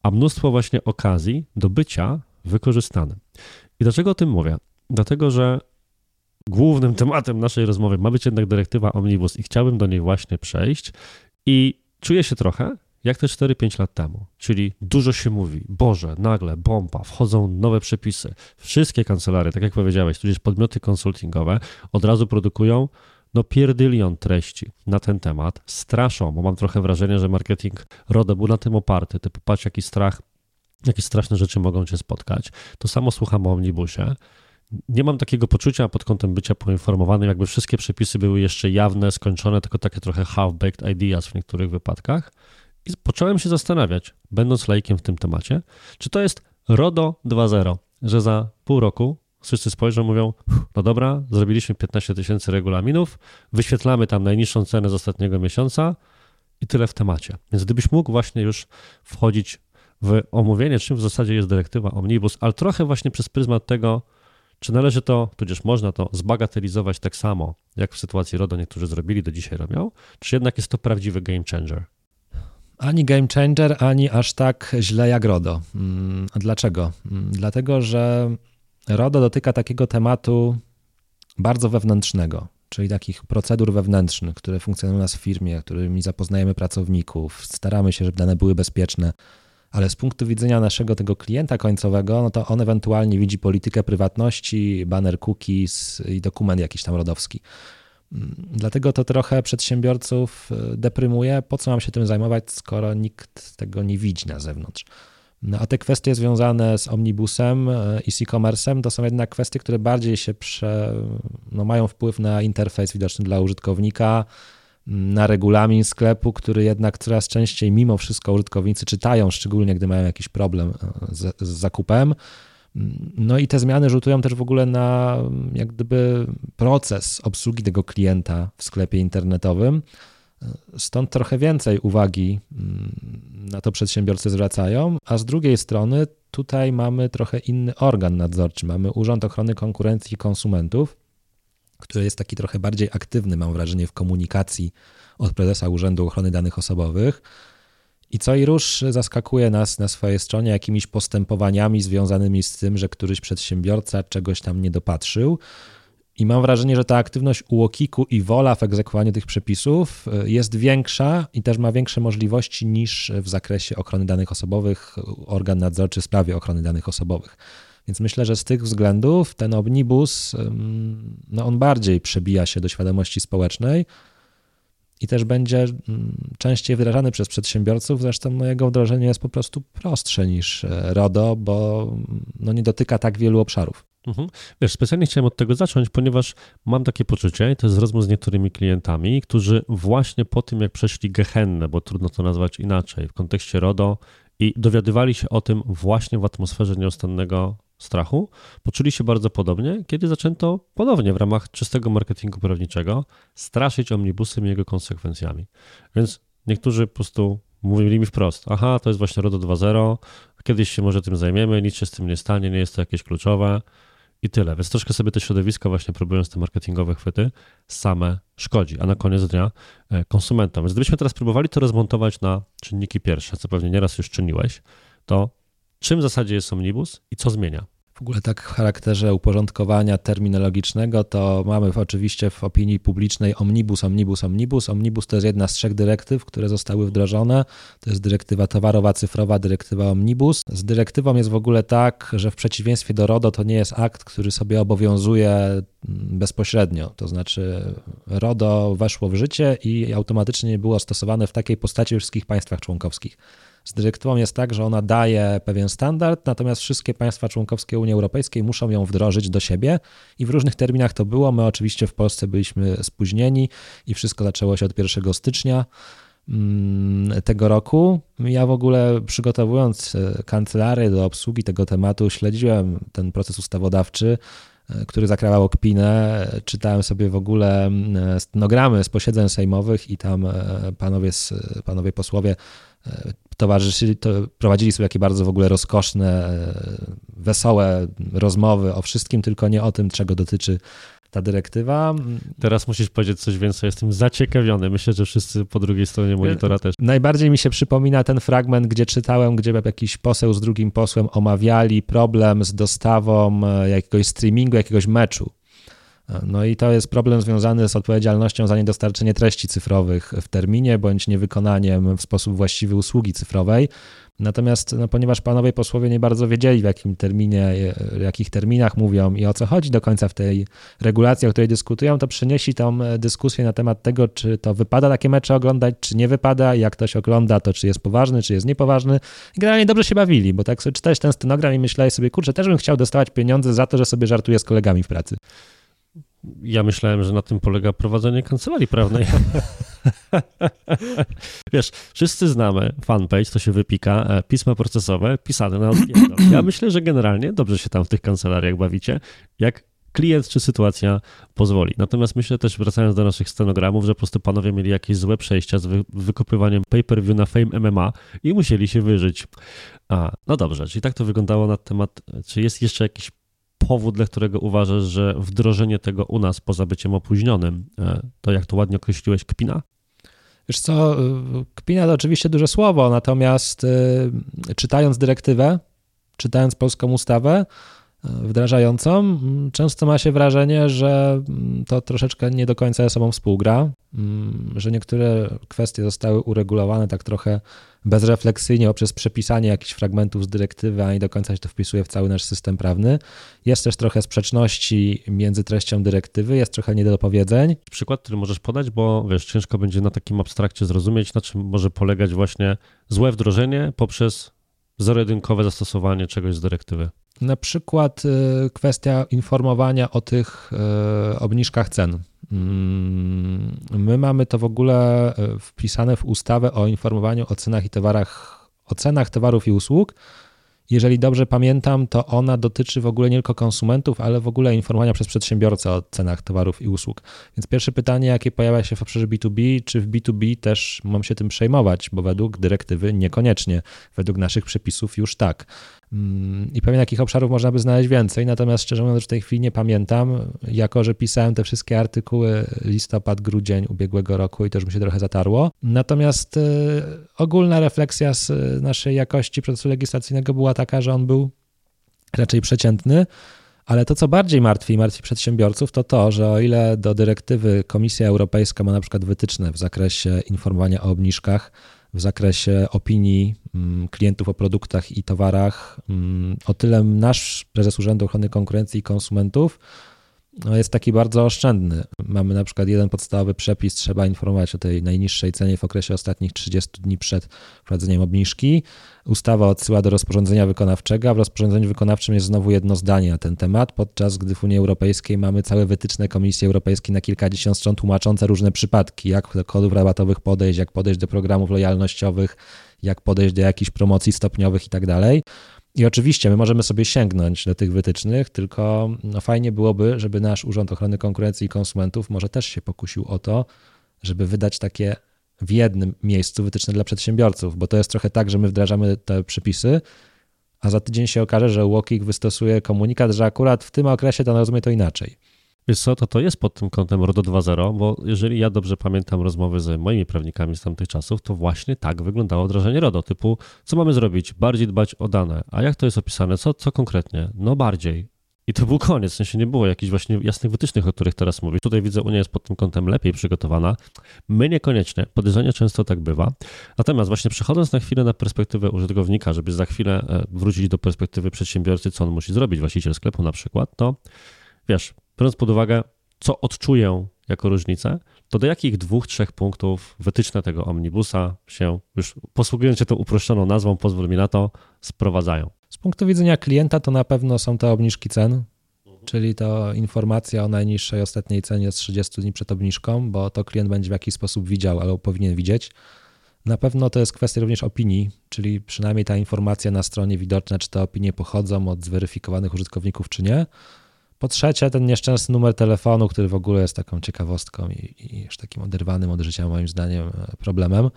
a mnóstwo właśnie okazji do bycia wykorzystanym. I dlaczego o tym mówię? Dlatego, że głównym tematem naszej rozmowy ma być jednak dyrektywa Omnibus i chciałbym do niej właśnie przejść. I czuję się trochę jak te 4-5 lat temu, czyli dużo się mówi, Boże, nagle, bomba, wchodzą nowe przepisy. Wszystkie kancelarie, tak jak powiedziałeś, tudzież podmioty konsultingowe od razu produkują no pierdylion treści na ten temat, straszą, bo mam trochę wrażenie, że marketing RODO był na tym oparty, typu patrz jaki strach, jakie straszne rzeczy mogą cię spotkać. To samo słucham o omnibusie nie mam takiego poczucia pod kątem bycia poinformowanym, jakby wszystkie przepisy były jeszcze jawne, skończone, tylko takie trochę half-baked ideas w niektórych wypadkach. I począłem się zastanawiać, będąc lajkiem w tym temacie, czy to jest RODO 2.0, że za pół roku wszyscy spojrzą, mówią, no dobra, zrobiliśmy 15 tysięcy regulaminów, wyświetlamy tam najniższą cenę z ostatniego miesiąca i tyle w temacie. Więc gdybyś mógł właśnie już wchodzić w omówienie, czym w zasadzie jest dyrektywa Omnibus, ale trochę właśnie przez pryzmat tego, czy należy to, tudzież można to zbagatelizować tak samo, jak w sytuacji RODO niektórzy zrobili, do dzisiaj robią, czy jednak jest to prawdziwy game changer? Ani game changer, ani aż tak źle jak RODO. Mm, dlaczego? Mm, dlatego, że RODO dotyka takiego tematu bardzo wewnętrznego, czyli takich procedur wewnętrznych, które funkcjonują u nas w firmie, którymi zapoznajemy pracowników, staramy się, żeby dane były bezpieczne, ale z punktu widzenia naszego tego klienta końcowego, no to on ewentualnie widzi politykę prywatności, banner cookies i dokument jakiś tam rodowski. Mm, dlatego to trochę przedsiębiorców e, deprymuje. Po co mam się tym zajmować, skoro nikt tego nie widzi na zewnątrz? No, a te kwestie związane z omnibusem e, i z e-commerce'em to są jednak kwestie, które bardziej się prze, no, mają wpływ na interfejs widoczny dla użytkownika, na regulamin sklepu, który jednak coraz częściej mimo wszystko użytkownicy czytają, szczególnie gdy mają jakiś problem e, z, z zakupem. No i te zmiany rzutują też w ogóle na jak gdyby proces obsługi tego klienta w sklepie internetowym. Stąd trochę więcej uwagi mm, na to przedsiębiorcy zwracają, a z drugiej strony tutaj mamy trochę inny organ nadzorczy. Mamy Urząd Ochrony Konkurencji i Konsumentów, który jest taki trochę bardziej aktywny, mam wrażenie, w komunikacji od prezesa Urzędu Ochrony Danych Osobowych. I co i rusz zaskakuje nas na swojej stronie jakimiś postępowaniami związanymi z tym, że któryś przedsiębiorca czegoś tam nie dopatrzył. I mam wrażenie, że ta aktywność UOKiK-u i wola w egzekwowaniu tych przepisów e, jest większa i też ma większe możliwości niż w zakresie ochrony danych osobowych organ nadzorczy w sprawie ochrony danych osobowych. Więc myślę, że z tych względów ten omnibus, no on bardziej przebija się do świadomości społecznej i też będzie częściej wdrażany przez przedsiębiorców. Zresztą no, jego wdrożenie jest po prostu prostsze niż e, RODO, bo no, nie dotyka tak wielu obszarów. Mhm. Wiesz, specjalnie chciałem od tego zacząć, ponieważ mam takie poczucie, i to jest z rozmów z niektórymi klientami, którzy właśnie po tym, jak przeszli gehennę, bo trudno to nazwać inaczej, w kontekście RODO i dowiadywali się o tym właśnie w atmosferze nieustannego strachu, poczuli się bardzo podobnie, kiedy zaczęto ponownie w ramach czystego marketingu prawniczego straszyć omnibusem i jego konsekwencjami. Więc niektórzy po prostu mówili mi wprost, aha, to jest właśnie RODO 2.0, kiedyś się może tym zajmiemy, nic się z tym nie stanie, nie jest to jakieś kluczowe i tyle. Więc troszkę sobie to środowisko właśnie próbując te marketingowe chwyty same szkodzi, a na koniec dnia e, konsumentom. Więc gdybyśmy teraz próbowali to rozmontować na czynniki pierwsze, co pewnie nieraz już czyniłeś, to czym w zasadzie jest omnibus i co zmienia? W ogóle tak w charakterze uporządkowania terminologicznego to mamy oczywiście w opinii publicznej omnibus, omnibus, omnibus. Omnibus to jest jedna z trzech dyrektyw, które zostały wdrożone. To jest dyrektywa towarowa, cyfrowa, dyrektywa omnibus. Z dyrektywą jest w ogóle tak, że w przeciwieństwie do RODO to nie jest akt, który sobie obowiązuje mm, bezpośrednio. To znaczy RODO weszło w życie i automatycznie było stosowane w takiej postaci w wszystkich państwach członkowskich. Z dyrektywą jest tak, że ona daje pewien standard, natomiast wszystkie państwa członkowskie Unii Europejskiej muszą ją wdrożyć do siebie i w różnych terminach to było. My oczywiście w Polsce byliśmy spóźnieni i wszystko zaczęło się od 1 stycznia mm, tego roku. Ja w ogóle przygotowując e, kancelarię do obsługi tego tematu, śledziłem ten proces ustawodawczy, e, który zakrawał kpinę. Czytałem sobie w ogóle mm, stenogramy z posiedzeń sejmowych i tam e, panowie, panowie posłowie towarzyszyli, to prowadzili sobie takie bardzo w ogóle rozkoszne, e, wesołe rozmowy o wszystkim, tylko nie o tym, czego dotyczy ta dyrektywa. Teraz musisz powiedzieć coś więcej, jestem zaciekawiony. Myślę, że wszyscy po drugiej stronie monitora też. Najbardziej mi się przypomina ten fragment, gdzie czytałem, gdzie jakiś poseł z drugim posłem omawiali problem z dostawą e, jakiegoś streamingu, jakiegoś meczu. No i to jest problem związany z odpowiedzialnością za niedostarczenie treści cyfrowych w terminie bądź niewykonaniem w sposób właściwy usługi cyfrowej. Natomiast no, ponieważ panowie posłowie nie bardzo wiedzieli, w jakim terminie, w jakich terminach mówią i o co chodzi do końca w tej regulacji, o której dyskutują, to przenieśli tą dyskusję na temat tego, czy to wypada takie mecze oglądać, czy nie wypada, jak ktoś ogląda, to czy jest poważny, czy jest niepoważny. I generalnie dobrze się bawili, bo tak sobie czytałeś ten stenogram i myślałeś sobie, kurczę, też bym chciał dostawać pieniądze za to, że sobie żartuję z kolegami w pracy. Ja myślałem, że na tym polega prowadzenie kancelarii prawnej. Wiesz, wszyscy znamy fanpage, to się wypika, e, pismo procesowe pisane na odpierdol. Ja myślę, że generalnie dobrze się tam w tych kancelariach bawicie, jak klient czy sytuacja pozwoli. Natomiast myślę też, wracając do naszych stenogramów, że po prostu panowie mieli jakieś złe przejścia z wy wykopywaniem pay-per-view na Fame MMA i musieli się wyżyć. A, no dobrze, czyli tak to wyglądało na temat, czy jest jeszcze jakiś powód, dla którego uważasz, że wdrożenie tego u nas poza byciem opóźnionym, e, to jak to ładnie określiłeś, kpina? Wiesz co, y, kpina to oczywiście duże słowo, natomiast y, czytając dyrektywę, czytając polską ustawę, wdrażającą, często ma się wrażenie, że to troszeczkę nie do końca ze sobą współgra, mm, że niektóre kwestie zostały uregulowane tak trochę bezrefleksyjnie poprzez przepisanie jakichś fragmentów z dyrektywy, a nie do końca się to wpisuje w cały nasz system prawny. Jest też trochę sprzeczności między treścią dyrektywy, jest trochę niedopowiedzeń. Przykład, który możesz podać, bo wiesz, ciężko będzie na takim abstrakcie zrozumieć, na czym może polegać właśnie złe wdrożenie poprzez zero-jedynkowe zastosowanie czegoś z dyrektywy. Na przykład y, kwestia informowania o tych y, obniżkach cen. Mm, my mamy to w ogóle y, wpisane w ustawę o informowaniu o cenach i towarach, o cenach towarów i usług. Jeżeli dobrze pamiętam, to ona dotyczy w ogóle nie tylko konsumentów, ale w ogóle informowania przez przedsiębiorcę o cenach towarów i usług. Więc pierwsze pytanie, jakie pojawia się w obszarze B2B, czy w B2B też mam się tym przejmować, bo według dyrektywy niekoniecznie, według naszych przepisów już tak. Mm, I pewnie takich obszarów można by znaleźć więcej, natomiast szczerze mówiąc, w tej chwili nie pamiętam, jako że pisałem te wszystkie artykuły listopad, grudzień ubiegłego roku i to już mi się trochę zatarło. Natomiast y, ogólna refleksja z naszej jakości procesu legislacyjnego była taka, że on był raczej przeciętny. Ale to, co bardziej martwi i martwi przedsiębiorców, to to, że o ile do dyrektywy Komisja Europejska ma na przykład wytyczne w zakresie informowania o obniżkach, w zakresie opinii klientów o produktach i towarach. Mm, o tyle nasz prezes Urzędu Ochrony Konkurencji i Konsumentów no, jest taki bardzo oszczędny. Mamy na przykład jeden podstawowy przepis, trzeba informować o tej najniższej cenie w okresie ostatnich 30 dni przed wprowadzeniem obniżki. Ustawa odsyła do rozporządzenia wykonawczego, a w rozporządzeniu wykonawczym jest znowu jedno zdanie na ten temat, podczas gdy w Unii Europejskiej mamy całe wytyczne Komisji Europejskiej na kilkadziesiąt stron tłumaczące różne przypadki, jak do kodów rabatowych podejść, jak podejść do programów lojalnościowych, jak podejść do jakichś promocji stopniowych i tak dalej. I oczywiście my możemy sobie sięgnąć do tych wytycznych, tylko no fajnie byłoby, żeby nasz Urząd Ochrony Konkurencji i Konsumentów może też się pokusił o to, żeby wydać takie w jednym miejscu wytyczne dla przedsiębiorców, bo to jest trochę tak, że my wdrażamy te przepisy, a za tydzień się okaże, że UOKiK wystosuje komunikat, że akurat w tym okresie to rozumie to inaczej. Wiesz co, to to jest pod tym kątem RODO 2.0, bo jeżeli ja dobrze pamiętam rozmowy z moimi prawnikami z tamtych czasów, to właśnie tak wyglądało wdrażanie RODO, typu co mamy zrobić? Bardziej dbać o dane. A jak to jest opisane? Co, co konkretnie? No bardziej. I to był koniec, w sensie nie było jakichś właśnie jasnych wytycznych, o których teraz mówisz. Tutaj widzę, Unia jest pod tym kątem lepiej przygotowana. My niekoniecznie. Podejrzenie często tak bywa. Natomiast właśnie przechodząc na chwilę na perspektywę użytkownika, żeby za chwilę e, wrócić do perspektywy przedsiębiorcy, co on musi zrobić, właściciel sklepu na przykład, to wiesz, biorąc pod uwagę, co odczuję jako różnicę, to do jakich dwóch, trzech punktów wytyczne tego omnibusa się, już posługując się tą uproszczoną nazwą, pozwól mi na to, sprowadzają? Z punktu widzenia klienta to na pewno są te obniżki cen, czyli to informacja o najniższej ostatniej cenie z 30 dni przed obniżką, bo to klient będzie w jakiś sposób widział albo powinien widzieć. Na pewno to jest kwestia również opinii, czyli przynajmniej ta informacja na stronie widoczna, czy te opinie pochodzą od zweryfikowanych użytkowników, czy nie. Po trzecie, ten nieszczęsny numer telefonu, który w ogóle jest taką ciekawostką i, i już takim oderwanym od życia, moim zdaniem, e, problemem.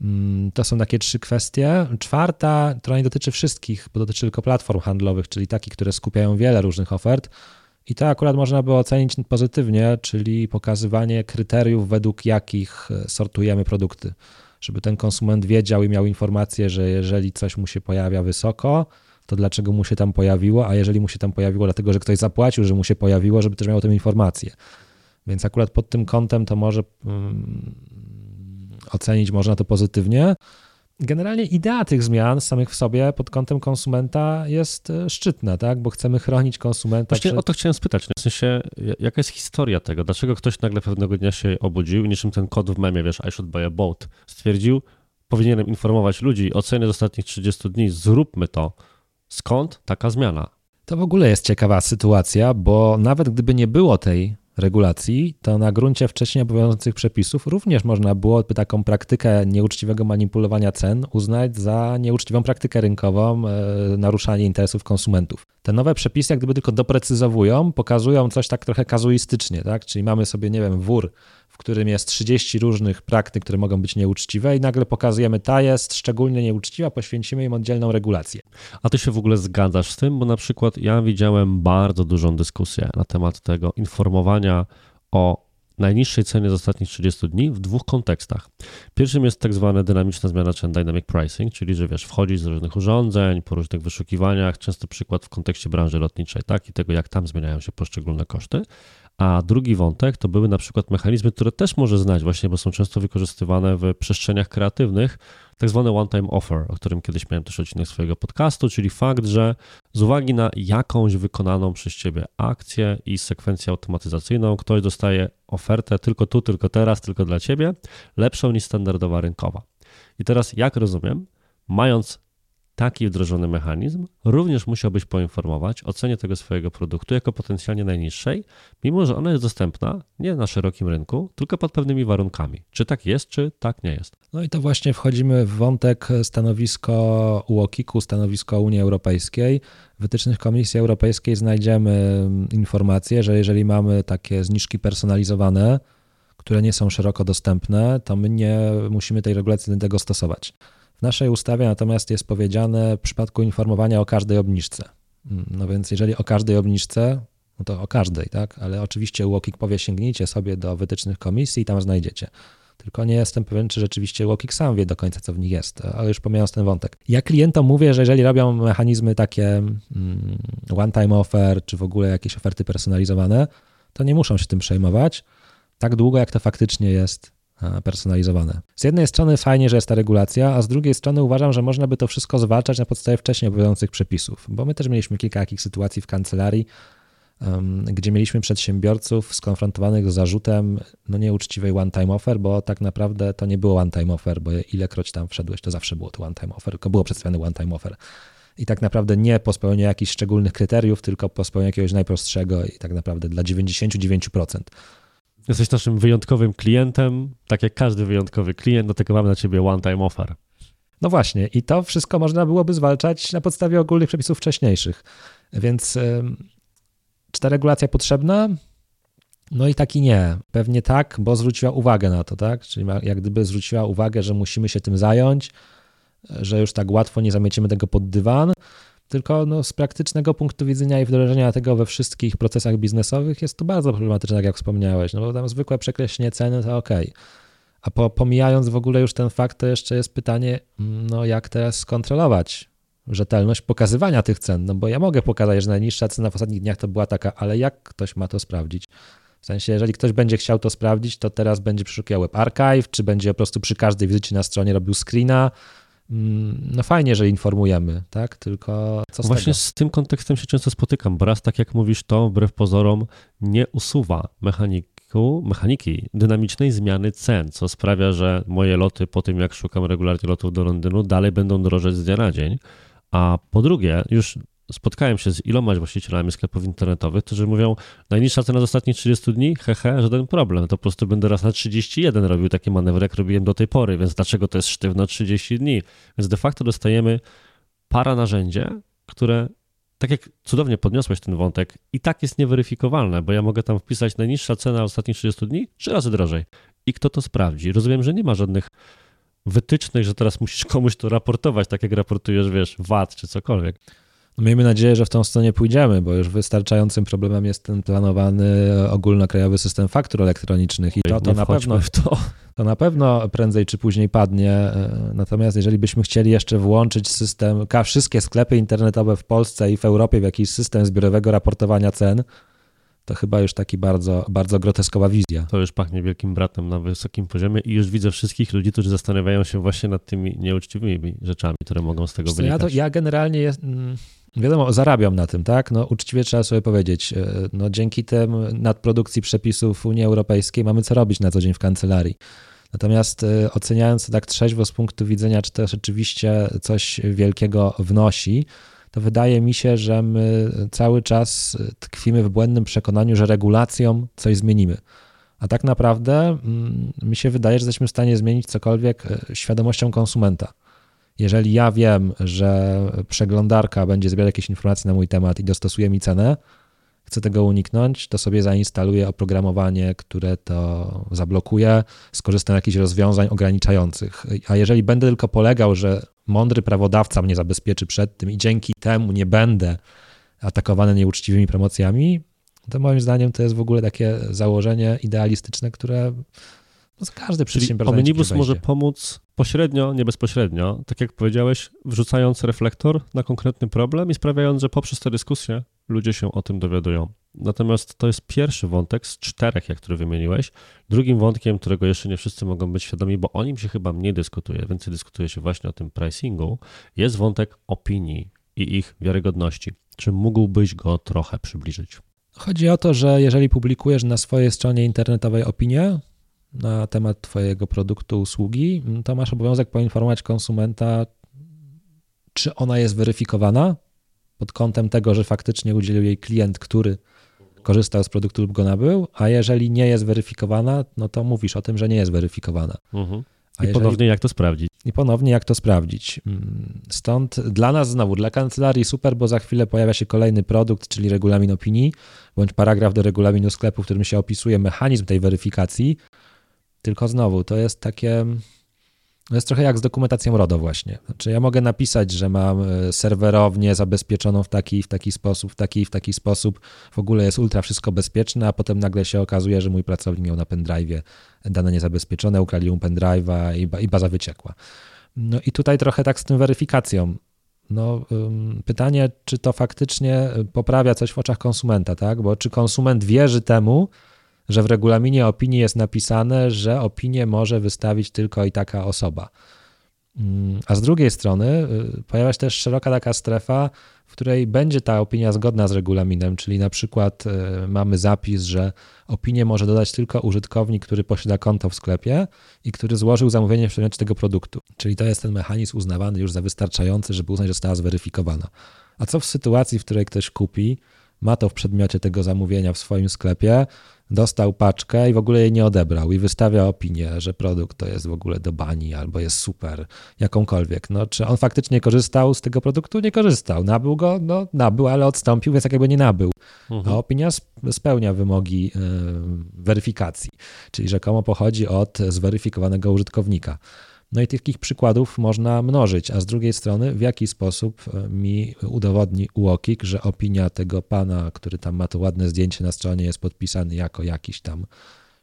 Mm, to są takie trzy kwestie. Czwarta, która nie dotyczy wszystkich, bo dotyczy tylko platform handlowych, czyli takich, które skupiają wiele różnych ofert. I to akurat można by ocenić pozytywnie, czyli pokazywanie kryteriów, według jakich e, sortujemy produkty. Żeby ten konsument wiedział i miał informację, że jeżeli coś mu się pojawia wysoko, to dlaczego mu się tam pojawiło, a jeżeli mu się tam pojawiło, dlatego że ktoś zapłacił, że mu się pojawiło, żeby też miał o tym informację. Więc akurat pod tym kątem to może um, ocenić można to pozytywnie. Generalnie idea tych zmian samych w sobie pod kątem konsumenta jest e, szczytna, tak? bo chcemy chronić konsumenta. Właśnie przed... o to chciałem spytać. W sensie, jaka jest historia tego? Dlaczego ktoś nagle pewnego dnia się obudził i niczym ten kod w memie, wiesz, I should buy a boat, stwierdził, powinienem informować ludzi o cenie z ostatnich 30 dni, zróbmy to. Skąd taka zmiana? To w ogóle jest ciekawa sytuacja, bo nawet gdyby nie było tej regulacji, to na gruncie wcześniej obowiązujących przepisów również można byłoby taką praktykę nieuczciwego manipulowania cen uznać za nieuczciwą praktykę rynkową, e, naruszanie interesów konsumentów. Te nowe przepisy jak gdyby tylko doprecyzowują, pokazują coś tak trochę kazuistycznie, tak? Czyli mamy sobie, nie wiem, wór w którym jest 30 różnych praktyk, które mogą być nieuczciwe i nagle pokazujemy, ta jest szczególnie nieuczciwa, poświęcimy im oddzielną regulację. A ty się w ogóle zgadzasz z tym? Bo na przykład ja widziałem bardzo dużą dyskusję na temat tego informowania o najniższej cenie z ostatnich 30 dni w dwóch kontekstach. Pierwszym jest tak zwana dynamiczna zmiana, czy dynamic pricing, czyli że wiesz, wchodzisz z różnych urządzeń, po różnych wyszukiwaniach, często przykład w kontekście branży lotniczej, tak, i tego jak tam zmieniają się poszczególne koszty, a drugi wątek to były na przykład mechanizmy, które też może znać właśnie, bo są często wykorzystywane w przestrzeniach kreatywnych, tak zwane one-time offer, o którym kiedyś miałem też odcinek swojego podcastu, czyli fakt, że z uwagi na jakąś wykonaną przez ciebie akcję i sekwencję automatyzacyjną, ktoś dostaje ofertę tylko tu, tylko teraz, tylko dla ciebie, lepszą niż standardowa rynkowa. I teraz, jak rozumiem, mając taki wdrożony mechanizm, również musiałbyś poinformować o cenie tego swojego produktu jako potencjalnie najniższej, mimo że ona jest dostępna nie na szerokim rynku, tylko pod pewnymi warunkami. Czy tak jest, czy tak nie jest. No i to właśnie wchodzimy w wątek stanowisko UOKiK-u, stanowisko Unii Europejskiej. W wytycznych Komisji Europejskiej znajdziemy informację, że jeżeli mamy takie zniżki personalizowane, które nie są szeroko dostępne, to my nie musimy tej regulacji do tego stosować. W naszej ustawie natomiast jest powiedziane w przypadku informowania o każdej obniżce. No więc jeżeli o każdej obniżce, no to o każdej, tak? Ale oczywiście UOKiK powie sięgnijcie sobie do wytycznych komisji i tam znajdziecie. Tylko nie jestem pewien, czy rzeczywiście UOKiK sam wie do końca, co w nich jest, ale już pomijając ten wątek. Ja klientom mówię, że jeżeli robią mechanizmy takie mm, one-time offer, czy w ogóle jakieś oferty personalizowane, to nie muszą się tym przejmować, tak długo jak to faktycznie jest personalizowane. Z jednej strony fajnie, że jest ta regulacja, a z drugiej strony uważam, że można by to wszystko zwalczać na podstawie wcześniej obowiązujących przepisów, bo my też mieliśmy kilka takich sytuacji w kancelarii, gdzie mieliśmy przedsiębiorców skonfrontowanych z zarzutem no nieuczciwej one-time offer, bo tak naprawdę to nie było one-time offer, bo ilekroć tam wszedłeś, to zawsze było to one-time offer, tylko było przedstawione one-time offer. I tak naprawdę nie po spełnieniu jakichś szczególnych kryteriów, tylko po spełnieniu jakiegoś najprostszego i tak naprawdę dla 99%. Jesteś naszym wyjątkowym klientem, tak jak każdy wyjątkowy klient, dlatego mamy na ciebie one-time offer. No właśnie, i to wszystko można byłoby zwalczać na podstawie ogólnych przepisów wcześniejszych. Więc czy ta regulacja potrzebna? No i tak i nie. Pewnie tak, bo zwróciła uwagę na to, tak? Czyli jak gdyby zwróciła uwagę, że musimy się tym zająć, że już tak łatwo nie zamiecimy tego pod dywan. Tylko no, z praktycznego punktu widzenia i wdrożenia tego we wszystkich procesach biznesowych jest to bardzo problematyczne, tak jak wspomniałeś, no bo tam zwykłe przekreślenie ceny to ok. A po, pomijając w ogóle już ten fakt, to jeszcze jest pytanie, no jak teraz skontrolować rzetelność pokazywania tych cen, no bo ja mogę pokazać, że najniższa cena w ostatnich dniach to była taka, ale jak ktoś ma to sprawdzić? W sensie, jeżeli ktoś będzie chciał to sprawdzić, to teraz będzie przeszukiwał Web Archive, czy będzie po prostu przy każdej wizycie na stronie robił screena. Mm, no fajnie, że informujemy, tak? Tylko co z Właśnie tego? z tym kontekstem się często spotykam, bo raz, tak jak mówisz, to wbrew pozorom nie usuwa mechaniku, mechaniki dynamicznej zmiany cen, co sprawia, że moje loty po tym, jak szukam regularnie lotów do Londynu, dalej będą drożeć z dnia na dzień. A po drugie, już spotkałem się z iloma właścicielami sklepów internetowych, którzy mówią, najniższa cena z ostatnich 30 dni, hehe, żaden problem, to po prostu będę raz na 31 robił takie manewry, jak robiłem do tej pory, więc dlaczego to jest sztywno 30 dni? Więc de facto dostajemy para narzędzie, które, tak jak cudownie podniosłeś ten wątek, i tak jest nieweryfikowalne, bo ja mogę tam wpisać najniższa cena ostatnich 30 dni, trzy razy drożej. I kto to sprawdzi? Rozumiem, że nie ma żadnych wytycznych, że teraz musisz komuś to raportować, tak jak raportujesz, wiesz, VAT czy cokolwiek. No miejmy nadzieję, że w tą stronę pójdziemy, bo już wystarczającym problemem jest ten planowany ogólnokrajowy system faktur elektronicznych i to, to na pewno w to. to na pewno prędzej czy później padnie. e, Natomiast jeżeli byśmy chcieli jeszcze włączyć system, wszystkie sklepy internetowe w Polsce i w Europie w jakiś system zbiorowego raportowania cen, to chyba już taki bardzo, bardzo groteskowa wizja. To już pachnie wielkim bratem na wysokim poziomie i już widzę wszystkich ludzi, którzy zastanawiają się właśnie nad tymi nieuczciwymi rzeczami, które mogą z tego co, Ja, wynikać. to, ja generalnie jest, mm, wiadomo, zarabiam na tym, tak? No, uczciwie trzeba sobie powiedzieć, e, no, dzięki tym nadprodukcji przepisów Unii Europejskiej mamy co robić na co dzień w kancelarii. Natomiast e, oceniając to tak trzeźwo z punktu widzenia, czy to rzeczywiście coś wielkiego wnosi, to wydaje mi się, że my cały czas tkwimy w błędnym przekonaniu, że regulacją coś zmienimy. A tak naprawdę mm, mi się wydaje, że jesteśmy w stanie zmienić cokolwiek e, świadomością konsumenta. Jeżeli ja wiem, że przeglądarka będzie zbierać jakieś informacje na mój temat i dostosuje mi cenę, chcę tego uniknąć, to sobie zainstaluję oprogramowanie, które to zablokuje, skorzystam z jakichś rozwiązań ograniczających. A jeżeli będę tylko polegał, że mądry prawodawca mnie zabezpieczy przed tym i dzięki temu nie będę atakowany nieuczciwymi promocjami, to moim zdaniem to jest w ogóle takie założenie idealistyczne, które no, każdy przedsiębiorca Omnibus może pomóc pośrednio, nie bezpośrednio, tak jak powiedziałeś, wrzucając reflektor na konkretny problem i sprawiając, że poprzez tę dyskusję ludzie się o tym dowiadują. Natomiast to jest pierwszy wątek z czterech, jak który wymieniłeś. Drugim wątkiem, którego jeszcze nie wszyscy mogą być świadomi, bo o nim się chyba mniej dyskutuje, więcej dyskutuje się właśnie o tym pricingu, jest wątek opinii i ich wiarygodności. Czy mógłbyś go trochę przybliżyć? Chodzi o to, że jeżeli publikujesz na swojej stronie internetowej opinię na temat Twojego produktu, usługi, to masz obowiązek poinformować konsumenta, czy ona jest weryfikowana pod kątem tego, że faktycznie udzielił jej klient, który korzystał z produktu lub go nabył, a jeżeli nie jest weryfikowana, no to mówisz o tym, że nie jest weryfikowana. Mhm. I jeżeli- ponownie, jak to sprawdzić? I ponownie, jak to sprawdzić? Stąd dla nas znowu, dla kancelarii super, bo za chwilę pojawia się kolejny produkt, czyli regulamin opinii, bądź paragraf do regulaminu sklepu, w którym się opisuje mechanizm tej weryfikacji. Tylko znowu, to jest takie. To jest trochę jak z dokumentacją RODO właśnie. Znaczy ja mogę napisać, że mam e, serwerownię zabezpieczoną w taki, w taki sposób, w taki, w taki sposób. W ogóle jest ultra wszystko bezpieczne, a potem nagle się okazuje, że mój pracownik miał na pendrive'ie dane niezabezpieczone, ukrali mu pendrive'a i, i baza wyciekła. No i tutaj trochę tak z tym weryfikacją. No, pytanie, czy to faktycznie poprawia coś w oczach konsumenta, tak? Bo czy konsument wierzy temu, że w regulaminie opinii jest napisane, że opinię może wystawić tylko i taka osoba. Mm, A z drugiej strony y, pojawia się też szeroka taka strefa, w której będzie ta opinia zgodna z regulaminem, czyli na przykład y, mamy zapis, że opinię może dodać tylko użytkownik, który posiada konto w sklepie i który złożył zamówienie w przedmiocie tego produktu. Czyli to jest ten mechanizm uznawany już za wystarczający, żeby uznać, że została zweryfikowana. A co w sytuacji, w której ktoś kupi, ma to w przedmiocie tego zamówienia w swoim sklepie, dostał paczkę i w ogóle jej nie odebrał i wystawia opinię, że produkt to jest w ogóle do bani albo jest super, jakąkolwiek. No, czy on faktycznie korzystał z tego produktu? Nie korzystał. Nabył go? No, nabył, ale odstąpił, więc jak jakby nie nabył. Mhm. A opinia sp- spełnia wymogi y, weryfikacji, czyli rzekomo pochodzi od zweryfikowanego użytkownika. No i takich przykładów można mnożyć, a z drugiej strony, w jaki sposób e, mi udowodni UOKiK, że opinia tego pana, który tam ma to ładne zdjęcie na stronie, jest podpisany jako jakiś tam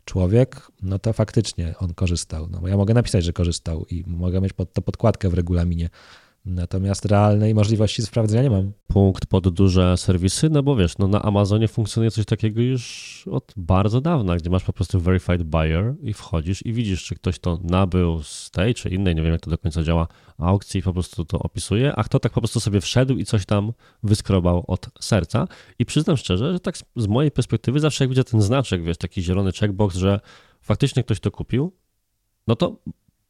człowiek, no to faktycznie on korzystał. No, ja mogę napisać, że korzystał i mogę mieć pod to podkładkę w regulaminie. Natomiast realnej możliwości sprawdzenia nie mam. Punkt pod duże serwisy, no bo wiesz, no na Amazonie funkcjonuje coś takiego już od bardzo dawna, gdzie masz po prostu verified buyer i wchodzisz i widzisz, czy ktoś to nabył z tej czy innej, nie wiem jak to do końca działa, aukcji i po prostu to opisuje, a kto tak po prostu sobie wszedł i coś tam wyskrobał od serca. I przyznam szczerze, że tak z mojej perspektywy zawsze jak widzę ten znaczek, wiesz, taki zielony checkbox, że faktycznie ktoś to kupił, no to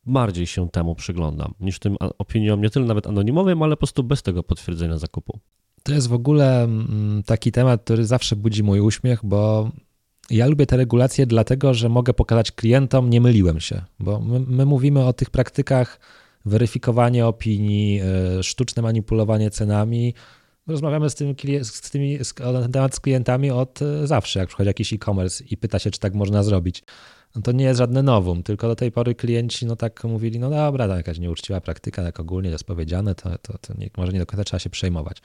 bardziej się temu przyglądam niż tym opiniom, nie tyle nawet anonimowym, ale po prostu bez tego potwierdzenia zakupu. To jest w ogóle mm, taki temat, który zawsze budzi mój uśmiech, bo ja lubię te regulacje dlatego, że mogę pokazać klientom, nie myliłem się, bo my, my mówimy o tych praktykach weryfikowanie opinii, e, sztuczne manipulowanie cenami. Rozmawiamy z, z tymi, na ten temat z klientami od e, zawsze, jak przychodzi jakiś e-commerce i pyta się, czy tak można zrobić no to nie jest żadne nowum, tylko do tej pory klienci no tak mówili, no dobra, to jakaś nieuczciwa praktyka, tak ogólnie jest powiedziane, to, to, to nie, może nie do końca trzeba się przejmować.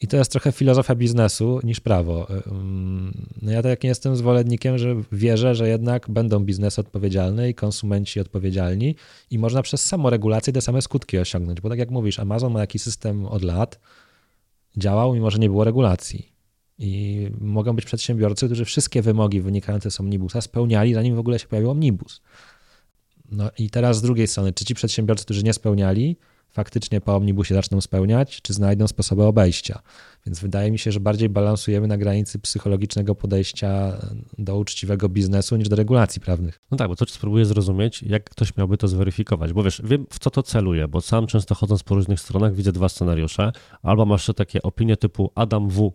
I to jest trochę filozofia biznesu niż prawo. No ja tak nie jestem zwolennikiem, że wierzę, że jednak będą biznesy odpowiedzialne i konsumenci odpowiedzialni i można przez samoregulację te same skutki osiągnąć, bo tak jak mówisz, Amazon ma jakiś system od lat, działał mimo, że nie było regulacji. I mogą być przedsiębiorcy, którzy wszystkie wymogi wynikające z omnibusa spełniali, zanim w ogóle się pojawił omnibus. No i teraz z drugiej strony, czy ci przedsiębiorcy, którzy nie spełniali, faktycznie po omnibusie zaczną spełniać, czy znajdą sposoby obejścia. Więc wydaje mi się, że bardziej balansujemy na granicy psychologicznego podejścia do uczciwego biznesu niż do regulacji prawnych. No tak, bo to spróbuję zrozumieć, jak ktoś miałby to zweryfikować, bo wiesz, wiem w co to celuje, bo sam często chodząc po różnych stronach widzę dwa scenariusze, albo masz takie opinie typu Adam W.